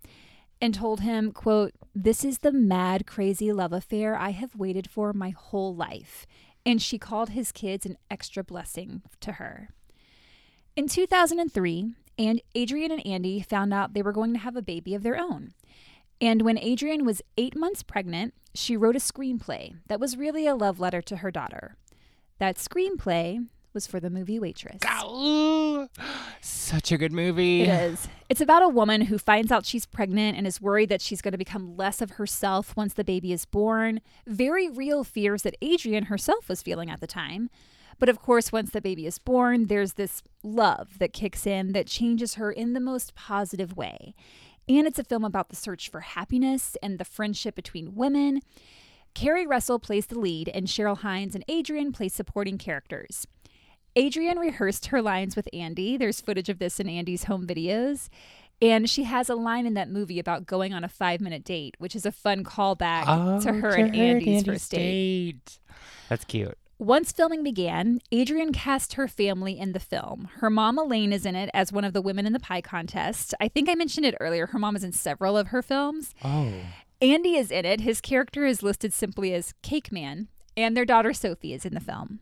and told him, quote, "This is the mad crazy love affair I have waited for my whole life." And she called his kids an extra blessing to her. In 2003, and Adrienne and Andy found out they were going to have a baby of their own. And when Adrienne was eight months pregnant, she wrote a screenplay that was really a love letter to her daughter. That screenplay was for the movie Waitress. Such a good movie. It is. It's about a woman who finds out she's pregnant and is worried that she's going to become less of herself once the baby is born. Very real fears that Adrienne herself was feeling at the time. But of course, once the baby is born, there's this love that kicks in that changes her in the most positive way. And it's a film about the search for happiness and the friendship between women. Keri Russell plays the lead, and Cheryl Hines and Adrienne play supporting characters. Adrienne rehearsed her lines with Andy. There's footage of this in Andy's home videos. And she has a line in that movie about going on a five minute date, which is a fun callback Oh, to her and Andy's first date. date. That's cute. Once filming began, Adrienne cast her family in the film. Her mom, Elaine, is in it as one of the women in the pie contest. I think I mentioned it earlier. Her mom is in several of her films. Oh. Andy is in it. His character is listed simply as Cake Man, and their daughter Sophie is in the film.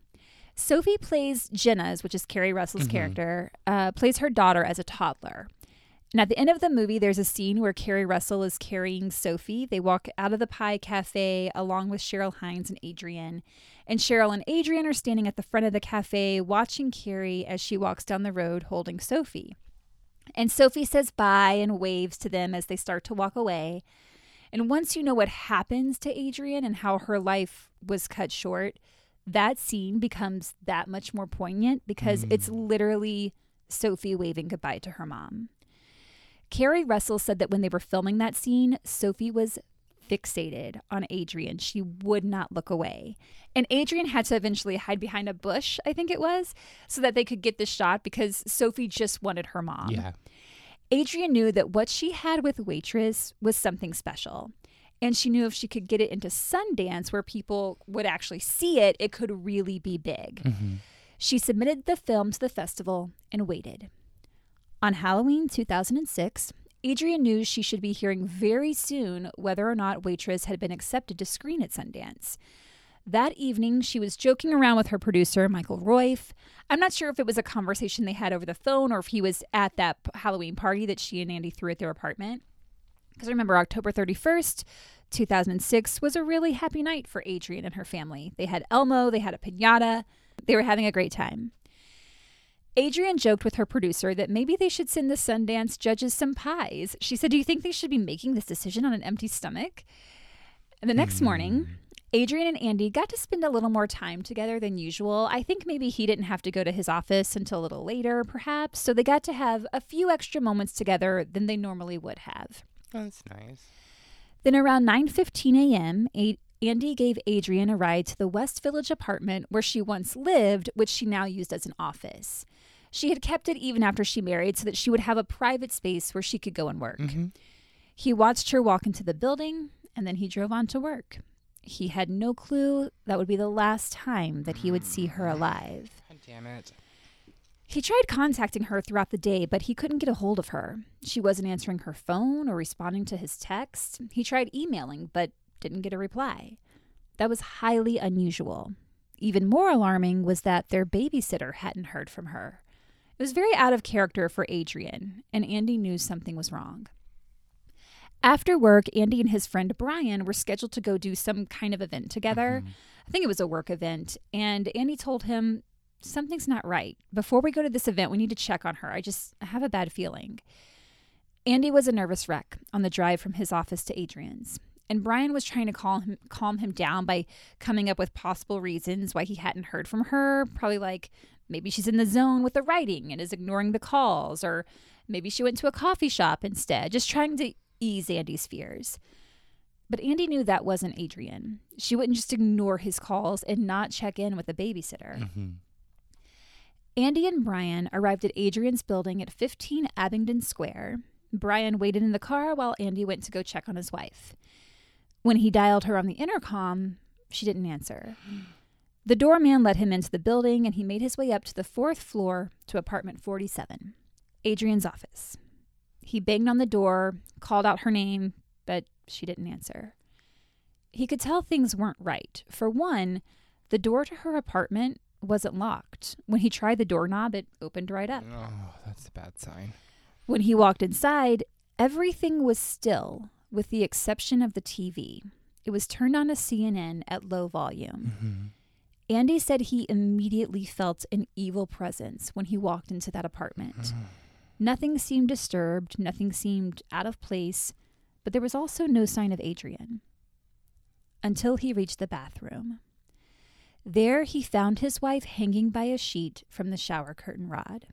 Sophie plays Jenna's, which is Keri Russell's character, uh, plays her daughter as a toddler. And at the end of the movie, there's a scene where Keri Russell is carrying Sophie. They walk out of the pie cafe along with Cheryl Hines and Adrienne. And Cheryl and Adrienne are standing at the front of the cafe watching Keri as she walks down the road holding Sophie. And Sophie says bye and waves to them as they start to walk away. And once you know what happens to Adrienne and how her life was cut short, that scene becomes that much more poignant because it's mm. literally Sophie waving goodbye to her mom. Keri Russell said that when they were filming that scene, Sophie was fixated on Adrienne. She would not look away. And Adrienne had to eventually hide behind a bush, I think it was, so that they could get the shot because Sophie just wanted her mom. Yeah. Adrienne knew that what she had with Waitress was something special. And she knew if she could get it into Sundance, where people would actually see it, it could really be big. Mm-hmm. She submitted the film to the festival and waited. On Halloween 2006, Adrienne knew she should be hearing very soon whether or not Waitress had been accepted to screen at Sundance. That evening, she was joking around with her producer, Michael Roiff. I'm not sure if it was a conversation they had over the phone or if he was at that Halloween party that she and Andy threw at their apartment. Because remember, October 31st, 2006 was a really happy night for Adrienne and her family. They had Elmo, they had a pinata, they were having a great time. Adrienne joked with her producer that maybe they should send the Sundance judges some pies. She said, Do you think they should be making this decision on an empty stomach? And the next morning, hmm. Adrienne and Andy got to spend a little more time together than usual. I think maybe he didn't have to go to his office until a little later, perhaps. So they got to have a few extra moments together than they normally would have. That's nice. Then around 9:15 a.m., A- Andy gave Adrienne a ride to the West Village apartment where she once lived, which she now used as an office. She had kept it even after she married so that she would have a private space where she could go and work. hmm He watched her walk into the building and then he drove on to work. He had no clue that would be the last time that he would see her alive. God damn it. He tried contacting her throughout the day, but he couldn't get a hold of her. She wasn't answering her phone or responding to his text. He tried emailing, but didn't get a reply. That was highly unusual. Even more alarming was that their babysitter hadn't heard from her. It was very out of character for Adrienne, and Andy knew something was wrong. After work, Andy and his friend Brian were scheduled to go do some kind of event together. Mm-hmm. I think it was a work event, and Andy told him something's not right. Before we go to this event, we need to check on her. I just I have a bad feeling. Andy was a nervous wreck on the drive from his office to Adrienne's. And Brian was trying to calm him, calm him down by coming up with possible reasons why he hadn't heard from her. Probably like maybe she's in the zone with the writing and is ignoring the calls, or maybe she went to a coffee shop instead, just trying to ease Andy's fears. But Andy knew that wasn't Adrienne. She wouldn't just ignore his calls and not check in with the babysitter. hmm Andy and Brian arrived at Adrienne's building at 15 Abingdon Square. Brian waited in the car while Andy went to go check on his wife. When he dialed her on the intercom, she didn't answer. The doorman let him into the building and he made his way up to the fourth floor to apartment 47, Adrienne's office. He banged on the door, called out her name, but she didn't answer. He could tell things weren't right. For one, the door to her apartment wasn't locked. When he tried the doorknob, it opened right up. Oh, that's a bad sign. When he walked inside, everything was still, with the exception of the TV. It was turned on to CNN at low volume. hmm Andy said he immediately felt an evil presence when he walked into that apartment. Nothing seemed disturbed, nothing seemed out of place, but there was also no sign of Adrienne. Until he reached the bathroom. There he found his wife hanging by a sheet from the shower curtain rod.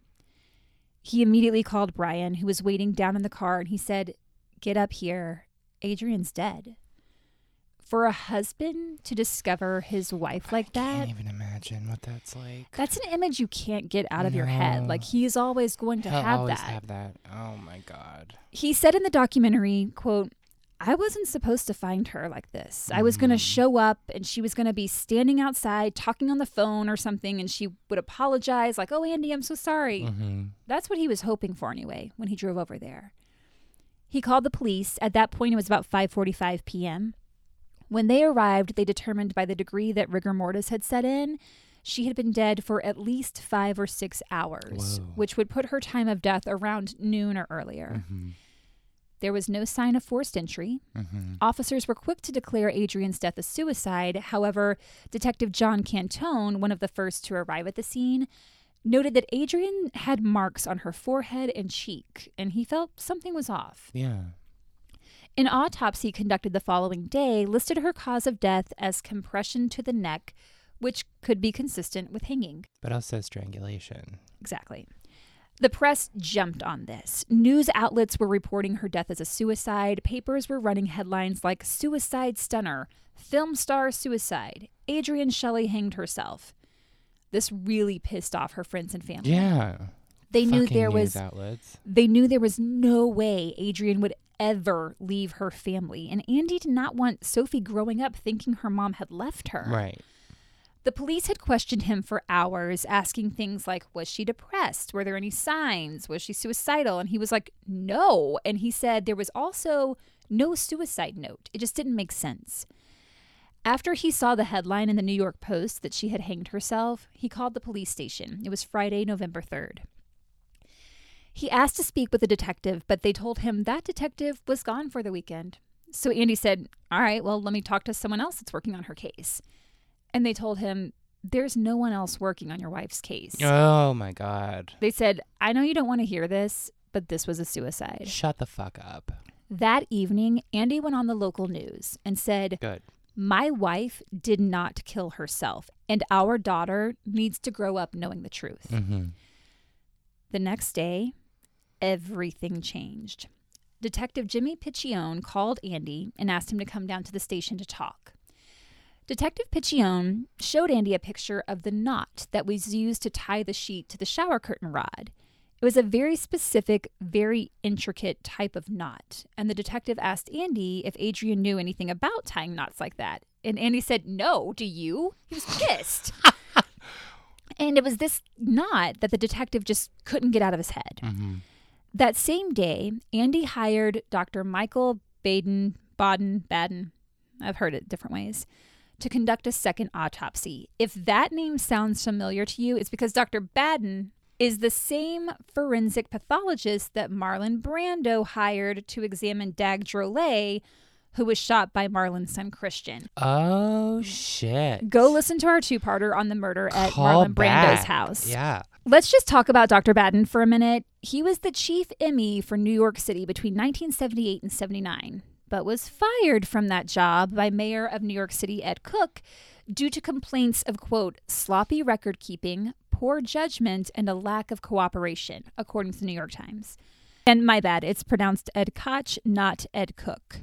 He immediately called Brian, who was waiting down in the car, and he said, Get up here. Adrienne's dead. For a husband to discover his wife like that. I can't even imagine what that's like. that's an image you can't get out of your head. Like he's always going to He'll have always that. have that. Oh my god. He said in the documentary, quote, I wasn't supposed to find her like this. I was going to Mhm. show up and she was going to be standing outside talking on the phone or something and she would apologize like, "Oh, Andy, I'm so sorry." hmm That's what he was hoping for anyway when he drove over there. He called the police. At that point it was about 5:45 p.m. When they arrived, they determined by the degree that rigor mortis had set in, she had been dead for at least 5 or 6 hours, Whoa. which would put her time of death around noon or earlier. hmm There was no sign of forced entry. hmm Officers were quick to declare Adrienne's death a suicide. However, Detective John Cantone, one of the first to arrive at the scene, noted that Adrienne had marks on her forehead and cheek, and he felt something was off. Yeah. An autopsy conducted the following day listed her cause of death as compression to the neck, which could be consistent with hanging. But also strangulation. Exactly. The press jumped on this. News outlets were reporting her death as a suicide. Papers were running headlines like Suicide Stunner, Film Star Suicide, Adrienne Shelly hanged herself. This really pissed off her friends and family. Yeah. They knew there was outlets. they knew there was no way Adrienne would ever leave her family. And Andy did not want Sophie growing up thinking her mom had left her. Right. The police had questioned him for hours, asking things like, Was she depressed? Were there any signs? Was she suicidal? And he was like, No. And he said there was also no suicide note. It just didn't make sense. After he saw the headline in the New York Post that she had hanged herself, he called the police station. It was Friday, November 3rd. He asked to speak with a detective, but they told him that detective was gone for the weekend. So Andy said, All right, well, let me talk to someone else that's working on her case. And they told him, There's no one else working on your wife's case. Oh my God. They said, I know you don't want to hear this, but this was a suicide. Shut the fuck up. That evening, Andy went on the local news and said, Good. My wife did not kill herself, and our daughter needs to grow up knowing the truth. Mm-hmm. The next day, everything changed. Detective Jimmy Piccione called Andy and asked him to come down to the station to talk. Detective Piccione showed Andy a picture of the knot that was used to tie the sheet to the shower curtain rod. It was a very specific, very intricate type of knot. And the detective asked Andy if Adrienne knew anything about tying knots like that. And Andy said, No, do you? He was pissed. and it was this knot that the detective just couldn't get out of his head. Mm-hmm. That same day, Andy hired Dr. Michael Baden, Baden, Baden, I've heard it different ways, to conduct a second autopsy. If that name sounds familiar to you, it's because Dr. Baden is the same forensic pathologist that Marlon Brando hired to examine Dag Drollet, who was shot by Marlon's son Christian. Oh shit. Go listen to our two-parter on the murder at Call Marlon Brando's house. Yeah. Let's just talk about Dr. Baden for a minute. He was the chief ME for New York City between 1978 and 79, but was fired from that job by Mayor of New York City Ed Cook due to complaints of, quote, sloppy record keeping, poor judgment, and a lack of cooperation, according to the New York Times. And my bad, it's pronounced Ed Koch, not Ed Cook.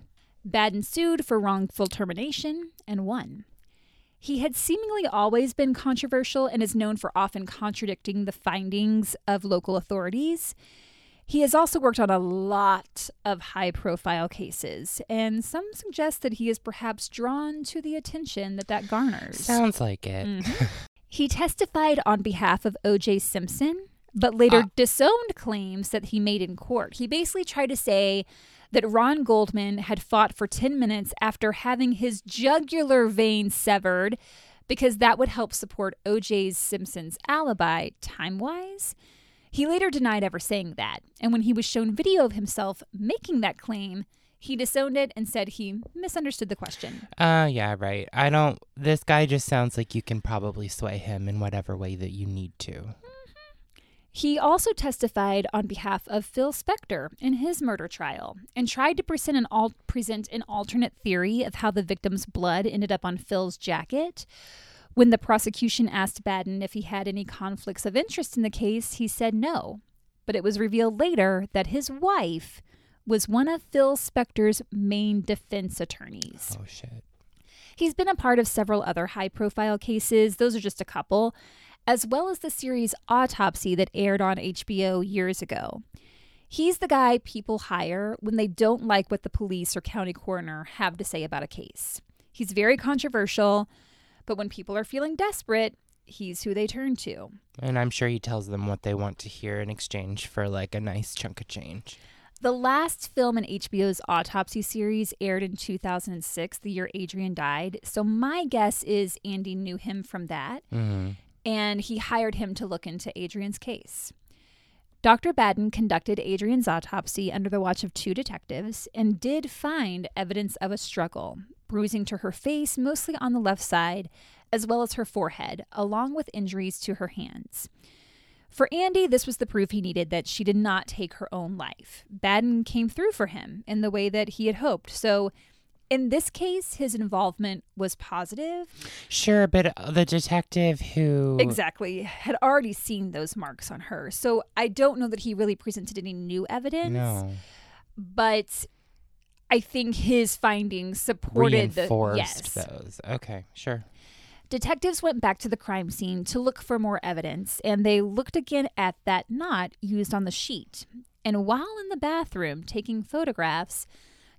Baden sued for wrongful termination and won. He had seemingly always been controversial and is known for often contradicting the findings of local authorities. He has also worked on a lot of high profile cases, and some suggest that he is perhaps drawn to the attention that that garners. Sounds like it. Mhm. he testified on behalf of O.J. Simpson, but later Ah. disowned claims that he made in court. He basically tried to say that Ron Goldman had fought for 10 minutes after having his jugular vein severed because that would help support O.J. Simpson's alibi time wise. He later denied ever saying that, and when he was shown video of himself making that claim, he disowned it and said he misunderstood the question. Uh yeah, right. I don't this guy just sounds like you can probably sway him in whatever way that you need to. He also testified on behalf of Phil Spector in his murder trial and tried to present an, al- present an alternate theory of how the victim's blood ended up on Phil's jacket. When the prosecution asked Baden if he had any conflicts of interest in the case, he said no. But it was revealed later that his wife was one of Phil Spector's main defense attorneys. Oh shit. He's been a part of several other high profile cases, those are just a couple, as well as the series Autopsy that aired on HBO years ago. He's the guy people hire when they don't like what the police or county coroner have to say about a case. He's very controversial, but when people are feeling desperate, he's who they turn to. And I'm sure he tells them what they want to hear in exchange for like a nice chunk of change. The last film in HBO's Autopsy series aired in 2006, the year Adrienne died. So my guess is Andy knew him from that. Mm-hmm. and he hired him to look into Adrienne's case. Dr. Baden conducted Adrienne's autopsy under the watch of two detectives and did find evidence of a struggle, bruising to her face, mostly on the left side, as well as her forehead, along with injuries to her hands. For Andy, this was the proof he needed that she did not take her own life. Baden came through for him in the way that he had hoped. So, in this case, his involvement was positive Sure, but the detective who exactly had already seen those marks on her so i don't know that he really presented any new evidence no but i think his findings supported reinforced the yes those. Okay, sure. detectives went back to the crime scene to look for more evidence and they looked again at that knot used on the sheet and while in the bathroom taking photographs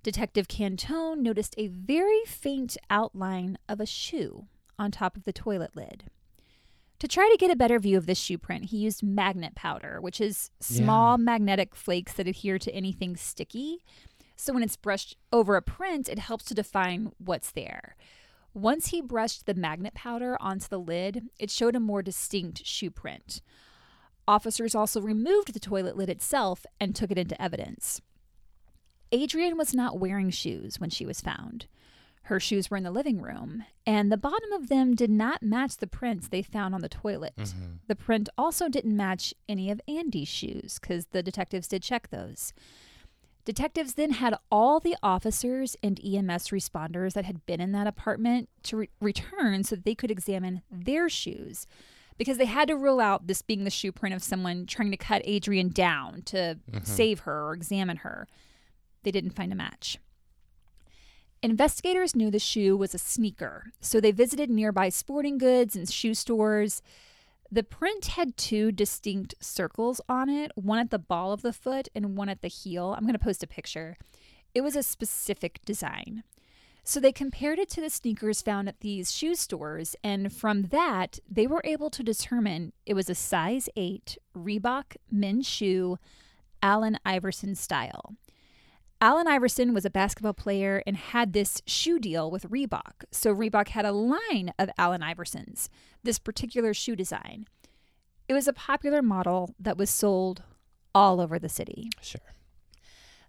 detective cantone noticed a very faint outline of a shoe on top of the toilet lid. To try to get a better view of this shoe print, he used magnet powder, which is small Yeah. magnetic flakes that adhere to anything sticky. So when it's brushed over a print, it helps to define what's there. Once he brushed the magnet powder onto the lid, it showed a more distinct shoe print. Officers also removed the toilet lid itself and took it into evidence. Adrienne was not wearing shoes when she was found. Her shoes were in the living room, and the bottom of them did not match the prints they found on the toilet. Mm-hmm. The print also didn't match any of Andy's shoes because the detectives did check those. Detectives then had all the officers and EMS responders that had been in that apartment to re- return so that they could examine their shoes because they had to rule out this being the shoe print of someone trying to cut Adrienne down to mm-hmm. save her or examine her. They didn't find a match. Investigators knew the shoe was a sneaker, so they visited nearby sporting goods and shoe stores. The print had two distinct circles on it, one at the ball of the foot and one at the heel. I'm going to post a picture. It was a specific design. So they compared it to the sneakers found at these shoe stores, and from that, they were able to determine it was a size 8 Reebok men's shoe, Allen Iverson style. Allen Iverson was a basketball player and had this shoe deal with Reebok. So Reebok had a line of Allen Iversons, this particular shoe design. It was a popular model that was sold all over the city. Sure.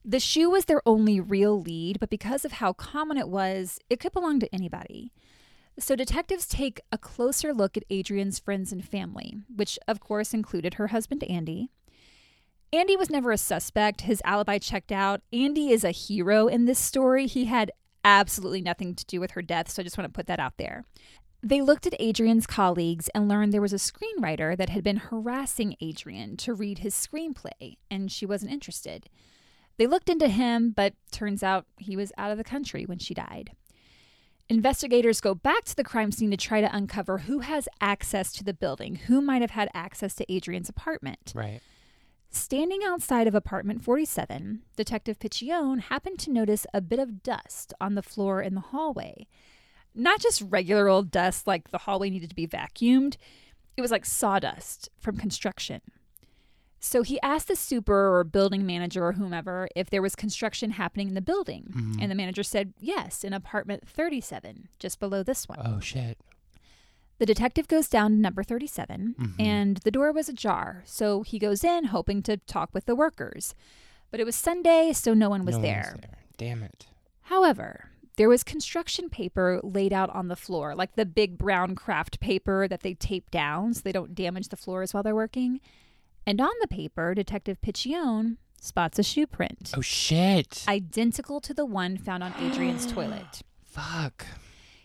The shoe was their only real lead, but because of how common it was, it could belong to anybody. So detectives take a closer look at Adrienne's friends and family, which of course included her husband Andy. Andy was never a suspect. His alibi checked out. Andy is a hero in this story. He had absolutely nothing to do with her death, so I just want to put that out there. They looked at Adrienne's colleagues and learned there was a screenwriter that had been harassing Adrienne to read his screenplay, and she wasn't interested. They looked into him, but turns out he was out of the country when she died. Investigators go back to the crime scene to try to uncover who has access to the building, who might have had access to Adrienne's apartment. Right. Standing outside of apartment 47, Detective Piccione happened to notice a bit of dust on the floor in the hallway. Not just regular old dust like the hallway needed to be vacuumed, it was like sawdust from construction. So he asked the super or building manager or whomever if there was construction happening in the building. Mm-hmm. And the manager said, yes, in apartment 37, just below this one. Oh shit. The detective goes down to number 37, mm-hmm. and the door was ajar. So he goes in, hoping to talk with the workers. But it was Sunday, so no one was No one's there. Damn it. However, there was construction paper laid out on the floor, like the big brown craft paper that they tape down so they don't damage the floors while they're working. And on the paper, Detective Piccione spots a shoe print, Oh shit. identical to the one found on Adrienne's toilet. Fuck.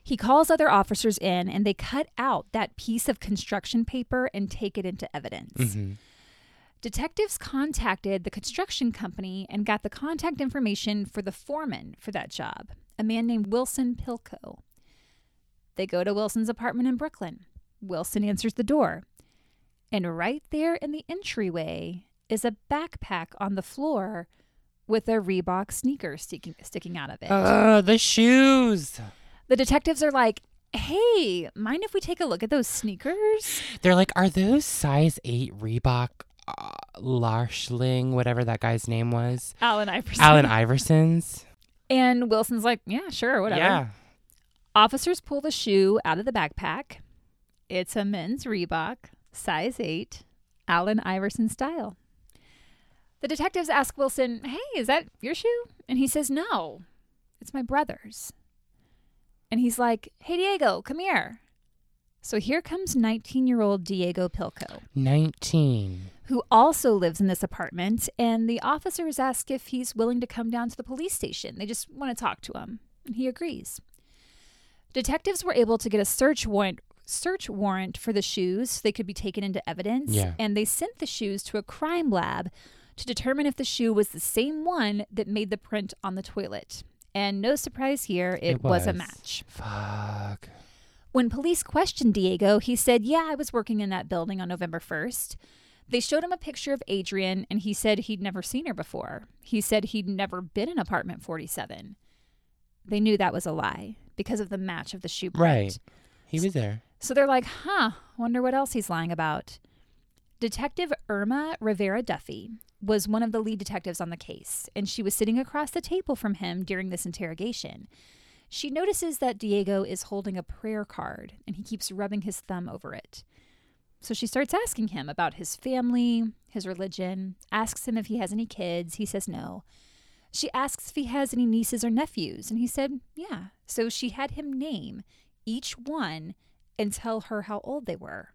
He calls other officers in and they cut out that piece of construction paper and take it into evidence. Mhm. Detectives contacted the construction company and got the contact information for the foreman for that job, a man named Wilson Pilco. They go to Wilson's apartment in Brooklyn. Wilson answers the door. And right there in the entryway is a backpack on the floor with a Reebok sneaker sticking, sticking out of it. Uh, the shoes. The detectives are like, hey, mind if we take a look at those sneakers? They're like, are those size eight Reebok uh, Larschling, whatever that guy's name was? Allen Iverson. Allen Iversons. And Wilson's like, yeah, sure, whatever. Yeah. Officers pull the shoe out of the backpack. It's a men's Reebok, size 8, Allen Iverson style. The detectives ask Wilson, hey, is that your shoe? And he says, no, it's my brother's. And he's like, hey, Diego, come here. So here comes 19 year old Diego Pilco. 19. who also lives in this apartment, and the officers ask if he's willing to come down to the police station. They just want to talk to him, and he agrees. Detectives were able to get a search warrant search warrant for the shoes so they could be taken into evidence, Yeah. and they sent the shoes to a crime lab to determine if the shoe was the same one that made the print on the toilet. And no surprise here, it, was. a match. Fuck. When police questioned Diego, he said, Yeah, I was working in that building on November 1st. They showed him a picture of Adrienne, and he said he'd never seen her before. He said he'd never been in apartment 47. They knew that was a lie because of the match of the shoe print. Right. He was there. So they're like, huh, wonder what else he's lying about. Detective Irma Rivera Duffy was one of the lead detectives on the case, and she was sitting across the table from him during this interrogation. She notices that Diego is holding a prayer card and he keeps rubbing his thumb over it. So she starts asking him about his family, his religion, asks him if he has any kids. He says no. She asks if he has any nieces or nephews, and he said, yeah. So she had him name each one and tell her how old they were.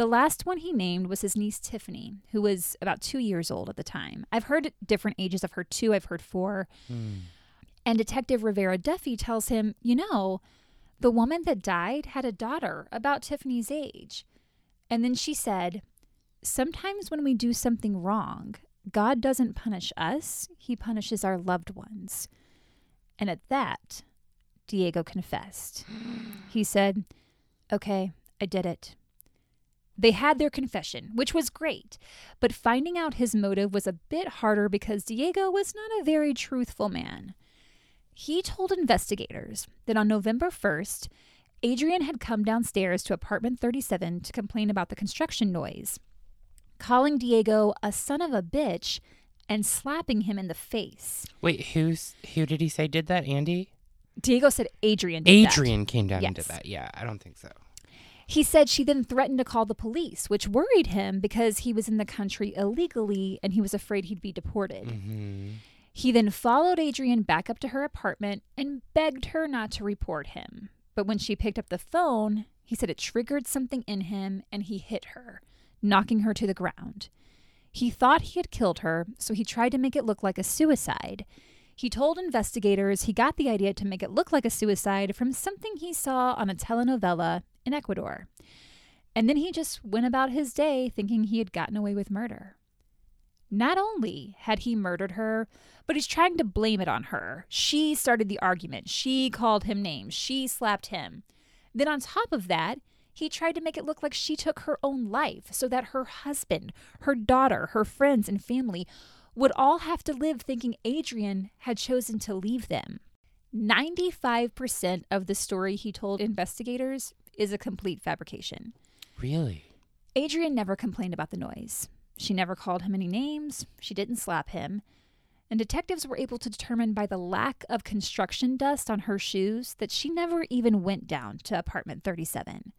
The last one he named was his niece Tiffany, who was about two years old at the time. I've heard different ages of her too. I've heard four. Hmm. And Detective Rivera Duffy tells him, you know, the woman that died had a daughter about Tiffany's age. And then she said, Sometimes when we do something wrong, God doesn't punish us, He punishes our loved ones. And at that, Diego confessed. He said, Okay, I did it. They had their confession, which was great, but finding out his motive was a bit harder because Diego was not a very truthful man. He told investigators that on November 1st, Adrienne had come downstairs to apartment 37 to complain about the construction noise, calling Diego a son of a bitch and slapping him in the face. Wait, who's who did he say did that? Andy? Diego said Adrienne did that. Adrienne came down and did that. Yeah, I don't think so. He said she then threatened to call the police, which worried him because he was in the country illegally and he was afraid he'd be deported. hmm He then followed Adrienne back up to her apartment and begged her not to report him. But when she picked up the phone, he said it triggered something in him and he hit her, knocking her to the ground. He thought he had killed her, so he tried to make it look like a suicide. He told investigators he got the idea to make it look like a suicide from something he saw on a telenovela in Ecuador. And then he just went about his day thinking he had gotten away with murder. Not only had he murdered her, but he's trying to blame it on her. She started the argument. She called him names. She slapped him. Then, on top of that, he tried to make it look like she took her own life so that her husband, her daughter, her friends, and family would all have to live thinking Adrienne had chosen to leave them. 95% of the story he told investigators is a complete fabrication. Really? Adrienne never complained about the noise. She never called him any names. She didn't slap him. And detectives were able to determine by the lack of construction dust on her shoes that she never even went down to apartment 37.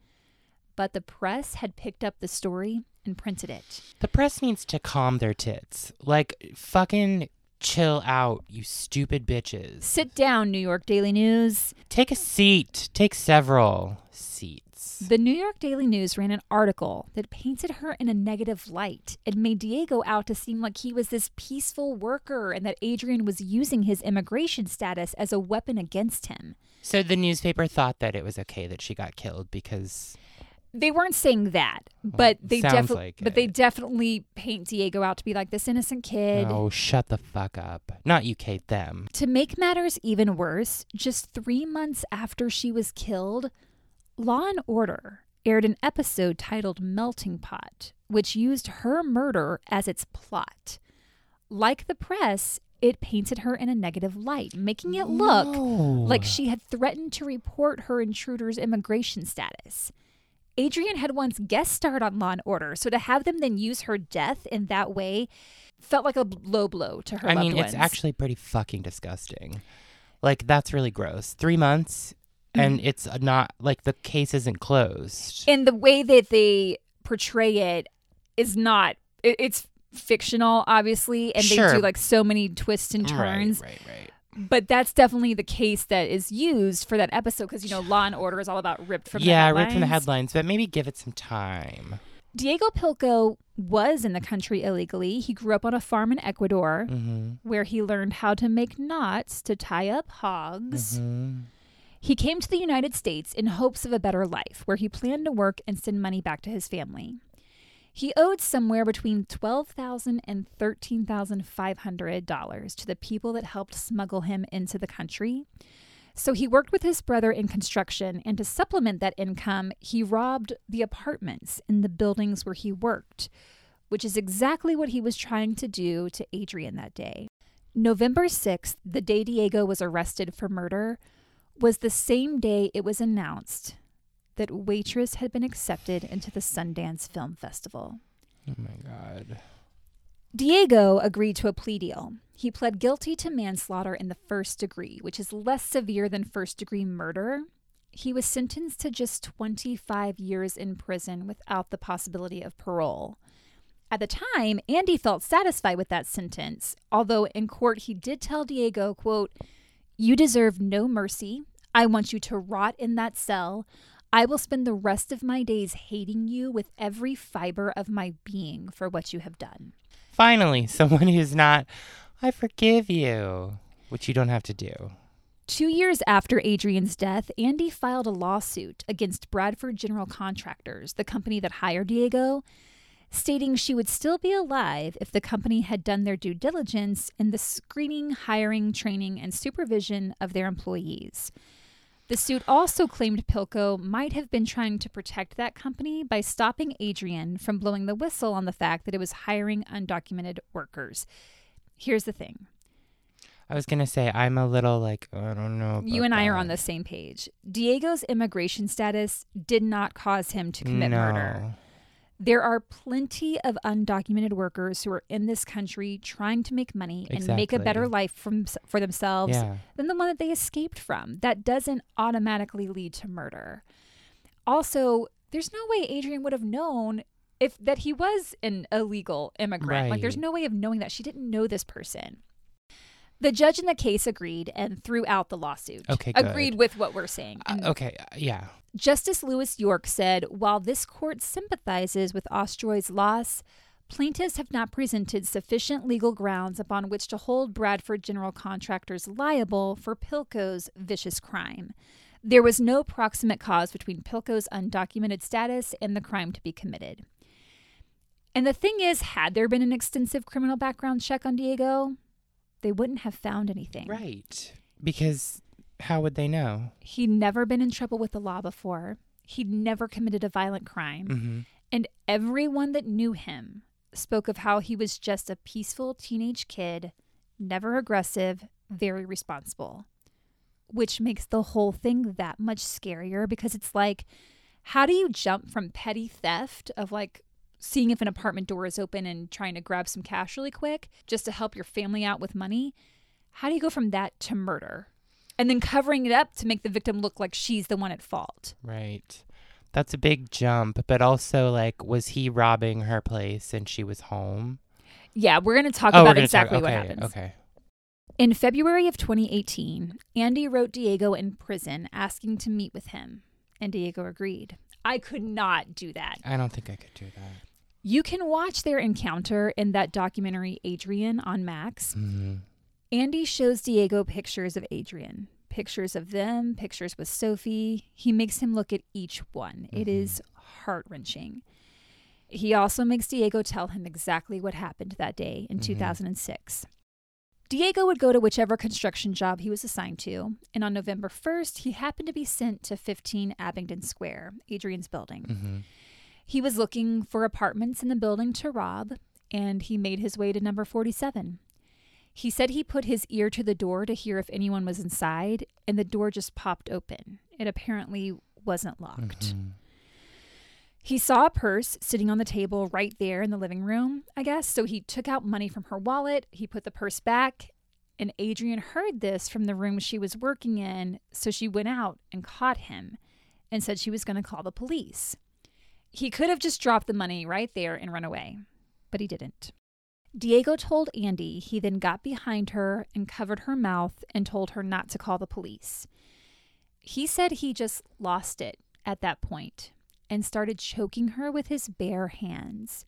But the press had picked up the story and printed it. The press needs to calm their tits. Like, fucking chill out, you stupid bitches. Sit down, New York Daily News. Take a seat. Take several seats. The New York Daily News ran an article that painted her in a negative light It made Diego out to seem like he was this peaceful worker and that Adrienne was using his immigration status as a weapon against him. So the newspaper thought that it was okay that she got killed because They weren't saying that, but they definitely like but they definitely paint Diego out to be like this innocent kid. Oh, shut the fuck up. Not you, Kate, them. To make matters even worse, just 3 months after she was killed, Law and Order aired an episode titled Melting Pot, which used her murder as its plot. Like the press, it painted her in a negative light, making it look like she had threatened to report her intruder's immigration status. Adrienne had once guest starred on Law and Order, so to have them then use her death in that way felt like a low blow to her. I mean, it's ones. actually pretty fucking disgusting. Like, that's really gross. Three months, and Mm. it's not like the case isn't closed. and the way that they portray it is not it, it's fictional obviously and they do like so many twists and turns Right, right, right. But that's definitely the case that is used for that episode because you know law and order is all about ripped from yeah, the ripped from the headlines. but maybe give it some time. diego pilco was in the country illegally he grew up on a farm in ecuador hmm where he learned how to make knots to tie up hogs hmm He came to the United States in hopes of a better life, where he planned to work and send money back to his family. He owed somewhere between $12,000 and $13,500 to the people that helped smuggle him into the country. So he worked with his brother in construction, and to supplement that income, he robbed the apartments in the buildings where he worked, which is exactly what he was trying to do to Adrienne that day. November 6th, the day Diego was arrested for murder, was the same day it was announced that Waitress had been accepted into the Sundance Film Festival. Oh my god. Diego agreed to a plea deal. He pled guilty to manslaughter in the first degree, which is less severe than first degree murder. He was sentenced to just 25 years in prison without the possibility of parole. At the time, Andy felt satisfied with that sentence, although in court he did tell Diego, quote, "You deserve no mercy. I want you to rot in that cell. I will spend the rest of my days hating you with every fiber of my being for what you have done." Finally, someone who's not, I forgive you, which you don't have to do. Two years after Adrienne's death, Andy filed a lawsuit against Bradford General Contractors, the company that hired Diego, stating she would still be alive if the company had done their due diligence in the screening, hiring, training, and supervision of their employees. The suit also claimed Pillco might have been trying to protect that company by stopping Adrienne from blowing the whistle on the fact that it was hiring undocumented workers. Here's the thing I was gonna say I'm a little like oh, I don't know. you and I are on the same page. Diego's immigration status did not cause him to commit no. murder. There are plenty of undocumented workers who are in this country trying to make money and make a better life from, for themselves Yeah. than the one that they escaped from. That doesn't automatically lead to murder. Also, there's no way Adrienne would have known if that he was an illegal immigrant. Like there's no way of knowing that she didn't know this person. The judge in the case agreed and threw out the lawsuit. Okay, good. Agreed with what we're saying. Uh, okay. uh, Yeah. Justice Louis York said, while this court sympathizes with Ostroy's loss, plaintiffs have not presented sufficient legal grounds upon which to hold Bradford General Contractors liable for Pillco's vicious crime. There was no proximate cause between Pillco's undocumented status and the crime to be committed. And the thing is, had there been an extensive criminal background check on Diego, they wouldn't have found anything. Right. Because how would they know? He'd never been in trouble with the law before. He'd never committed a violent crime. Mm-hmm. And everyone that knew him spoke of how he was just a peaceful teenage kid, never aggressive, very responsible. Which makes the whole thing that much scarier because it's like, how do you jump from petty theft of like seeing if an apartment door is open and trying to grab some cash really quick just to help your family out with money? How do you go from that to murder? And then covering it up to make the victim look like she's the one at fault. Right. That's a big jump, but also like, was he robbing her place and she was home? Yeah, we're going to talk oh, about exactly talk. what Okay. happens. Okay. In February of 2018, Andy wrote Diego in prison asking to meet with him, and Diego agreed. I could not do that. I don't think I could do that. You can watch their encounter in that documentary Adrienne on Max. Mm-hmm. Andy shows Diego pictures of Adrienne, pictures of them, pictures with Sophie. He makes him look at each one. It Mhm. is heart wrenching. He also makes Diego tell him exactly what happened that day in Mhm. 2006. Diego would go to whichever construction job he was assigned to, and on November 1st, he happened to be sent to 15 Abingdon Square, Adrienne's building. Mm-hmm. He was looking for apartments in the building to rob, and he made his way to number 47. He said he put his ear to the door to hear if anyone was inside, and the door just popped open. It apparently wasn't locked. Mm-hmm. He saw a purse sitting on the table right there in the living room, I guess. So he took out money from her wallet, he put the purse back, and Adrienne heard this from the room she was working in. So she went out and caught him and said she was going to call the police. He could have just dropped the money right there and run away, but he didn't. Diego told Andy he then got behind her and covered her mouth and told her not to call the police. He said he just lost it at that point and started choking her with his bare hands.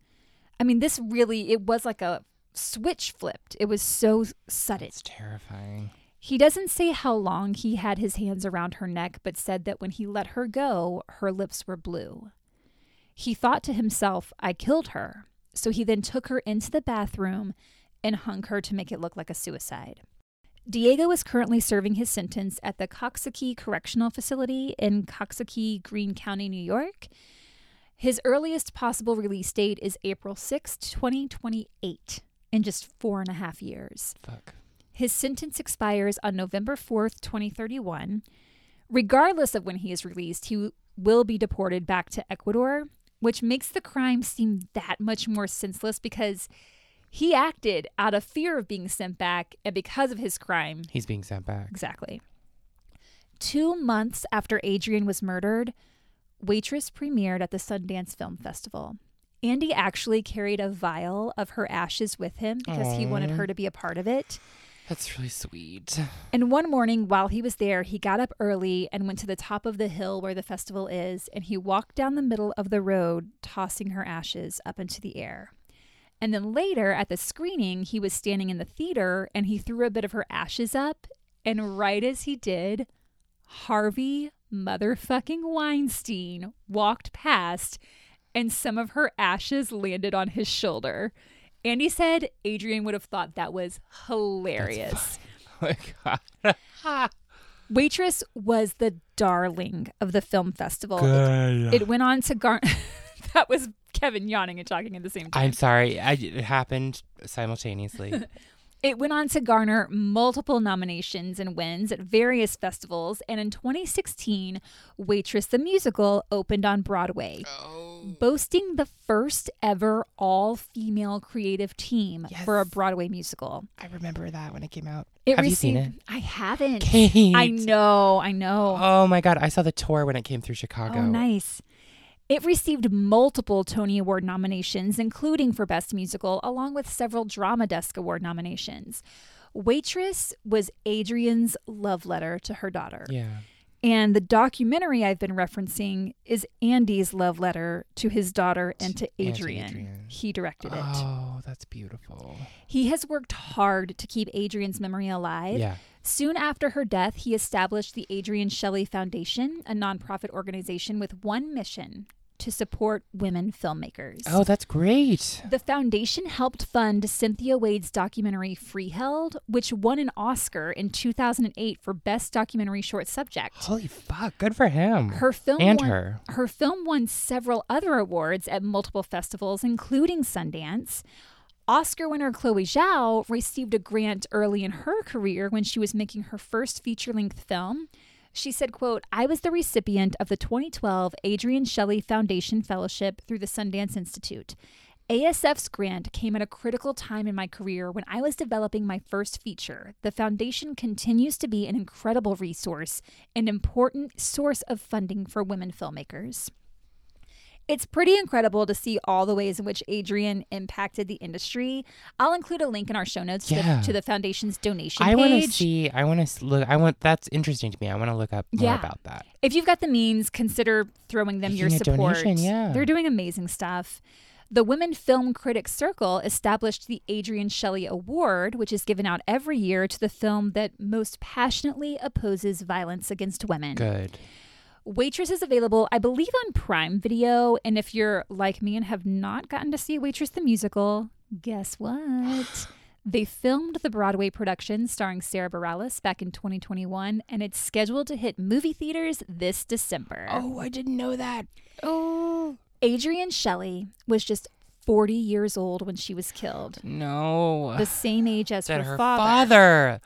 I mean, this really, it was like a switch flipped. It was so sudden. It's terrifying. He doesn't say how long he had his hands around her neck, but said that when he let her go, her lips were blue. He thought to himself, I killed her. So he then took her into the bathroom and hung her to make it look like a suicide. Diego is currently serving his sentence at the Coxsackie Correctional Facility in Coxsackie, Greene County, New York. His earliest possible release date is April 6, 2028, in just four and a half years. Fuck. His sentence expires on November 4th, 2031. Regardless of when he is released, he will be deported back to Ecuador, which makes the crime seem that much more senseless because he acted out of fear of being sent back and because of his crime. He's being sent back. Exactly. Two months after Adrienne was murdered, Waitress premiered at the Sundance Film Festival. Andy actually carried a vial of her ashes with him because he wanted her to be a part of it. That's really sweet. And one morning while he was there, he got up early and went to the top of the hill where the festival is, and he walked down the middle of the road, tossing her ashes up into the air. And then later at the screening, he was standing in the theater and he threw a bit of her ashes up. And right as he did, Harvey motherfucking Weinstein walked past and some of her ashes landed on his shoulder. Andy said Adrienne would have thought that was hilarious. Oh my god. Waitress was the darling of the film festival. Good. It went on to garner. that was Kevin yawning and talking at the same time. I'm sorry. I, it happened simultaneously. It went on to garner multiple nominations and wins at various festivals. And in 2016, Waitress the Musical opened on Broadway, oh. boasting the first ever all female creative team Yes. for a Broadway musical. I remember that when it came out. It Have you received, seen it? I haven't. Kate. I know, I know. Oh my god. I saw the tour when it came through Chicago. Oh, nice. It received multiple Tony Award nominations, including for Best Musical, along with several Drama Desk Award nominations. Waitress was Adrienne's love letter to her daughter. Yeah. And the documentary I've been referencing is Andy's love letter to his daughter and to Adrienne. Adrienne. He directed it. Oh, that's beautiful. He has worked hard to keep Adrienne's memory alive. Yeah. Soon after her death, he established the Adrienne Shelly Foundation, a nonprofit organization with one mission to support women filmmakers. Oh, that's great. The foundation helped fund Cynthia Wade's documentary Freeheld, which won an Oscar in 2008 for Best Documentary Short Subject. Holy fuck. Good for him. Her film and won, her. her film won several other awards at multiple festivals, including Sundance. Oscar winner Chloe Zhao received a grant early in her career when she was making her first feature-length film. She said, quote, I was the recipient of the 2012 Adrienne Shelly Foundation Fellowship through the Sundance Institute. ASF's grant came at a critical time in my career when I was developing my first feature. The foundation continues to be an incredible resource and important source of funding for women filmmakers. It's pretty incredible to see all the ways in which Adrienne impacted the industry. I'll include a link in our show notes to, Yeah. the, to the foundation's donation I want to see. I want to look. I want. That's interesting to me. I want to look up more Yeah. about that. If you've got the means, consider throwing them your Making a support. donation, yeah. They're doing amazing stuff. The Women Film Critics Circle established the Adrienne Shelly Award, which is given out every year to the film that most passionately opposes violence against women. Good. Waitress is available, I believe, on Prime Video. And if you're like me and have not gotten to see Waitress the Musical, guess what? They filmed the Broadway production starring Sara Bareilles back in 2021, and it's scheduled to hit movie theaters this December. Oh, I didn't know that. Oh Adrienne Shelly was just 40 years old when she was killed, no. the same age as her, her father. father.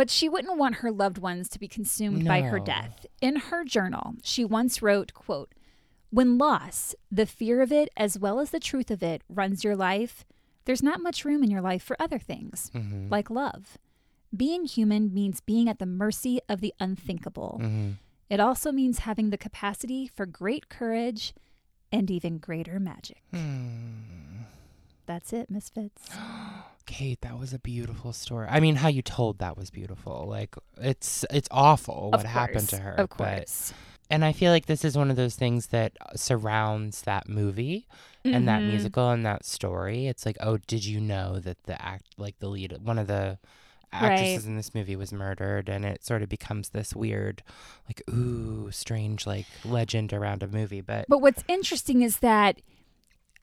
But she wouldn't want her loved ones to be consumed by her death. In her journal, she once wrote, quote, When loss, the fear of it as well as the truth of it runs your life, there's not much room in your life for other things, Mhm. like love. Being human means being at the mercy of the unthinkable. Mhm. It also means having the capacity for great courage and even greater magic. Hmm. That's it, Misfits. Kate, that was a beautiful story. I mean, how you told that was beautiful. Like it's it's awful what Of happened to her. Of but- course. and I feel like this is one of those things that surrounds that movie and that Mhm. musical and that story. It's like, oh, did you know that the act, like the lead, one of the actresses in this movie was murdered, and it sort of becomes this weird, like, ooh, strange, like legend around a movie. But But what's interesting is that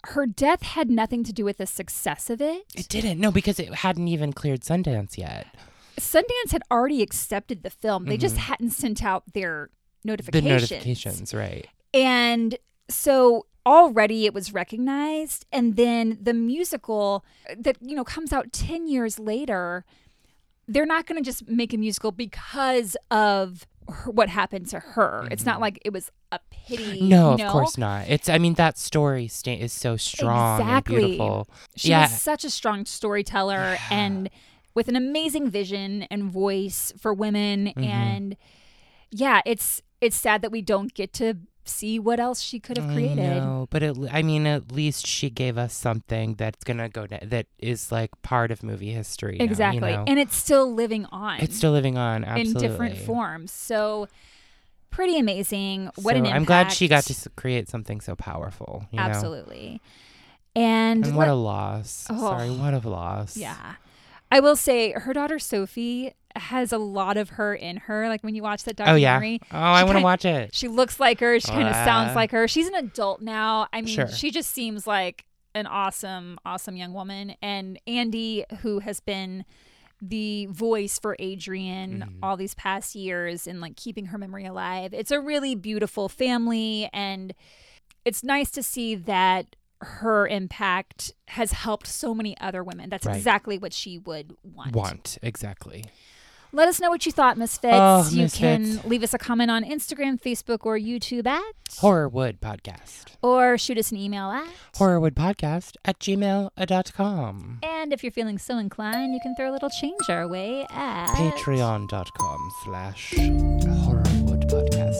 her death had nothing to do with the success of it. it didn't. No, because it hadn't even cleared Sundance yet. Sundance had already accepted the film. They just Mhm. hadn't sent out their The notifications. notifications, right? And so already it was recognized and then the musical that you know comes out 10 years later they're not going to just make a musical because of her, what happened to her. It's not like it was a pity. No, you of course not. It's I mean that story sta- is so strong Exactly. and beautiful. She yeah. such a strong storyteller and with an amazing vision and voice for women Mm-hmm. and yeah, it's it's sad that we don't get to see what else she could have I created. know, but le- I mean, at least she gave us something that's gonna go da- that is like part of movie history. now, you Exactly. know? And it's still living on it's still living on absolutely. in different forms. So pretty amazing. What So an impact. I'm glad she got to create something so powerful. You know? Absolutely. And, And what let- a loss. Oh. Sorry, what a loss. Yeah. I will say her daughter Sophie has a lot of her in her. Like when you watch that Oh yeah. documentary, Oh, I want to watch it. She looks like her. She kind of sounds like her. She's an adult now. I mean, Sure. she just seems like an awesome, awesome young woman. And Andy, who has been the voice for Adrienne Mm-hmm. all these past years and like keeping her memory alive. It's a really beautiful family and it's nice to see that her impact has helped so many other women. That's Right. exactly what she would want. Want exactly. Let us know what you thought, Misfits. Oh, you Misfits. can leave us a comment on Instagram, Facebook, or YouTube at, Horrorwood podcast. or shoot us an email at. Horrorwoodpodcast at gmail.com. And if you're feeling so inclined, you can throw a little change our way at. Patreon.com slash horrorwood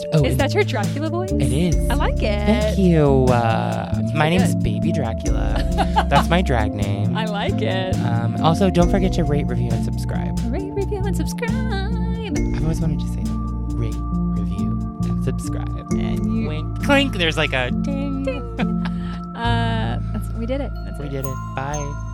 podcast. Oh, Is that your Dracula voice? it is. I like it. Thank you. Uh, my really name's. Baby Dracula. That's my drag name. I like it. Um, also, don't forget to rate, review, and subscribe. Rate, review, and subscribe. I've always wanted to say that. Rate, review, and subscribe. And you. Wink, clink. There's like a ding. Uh, that's, we did it. That's We it. did it. Bye.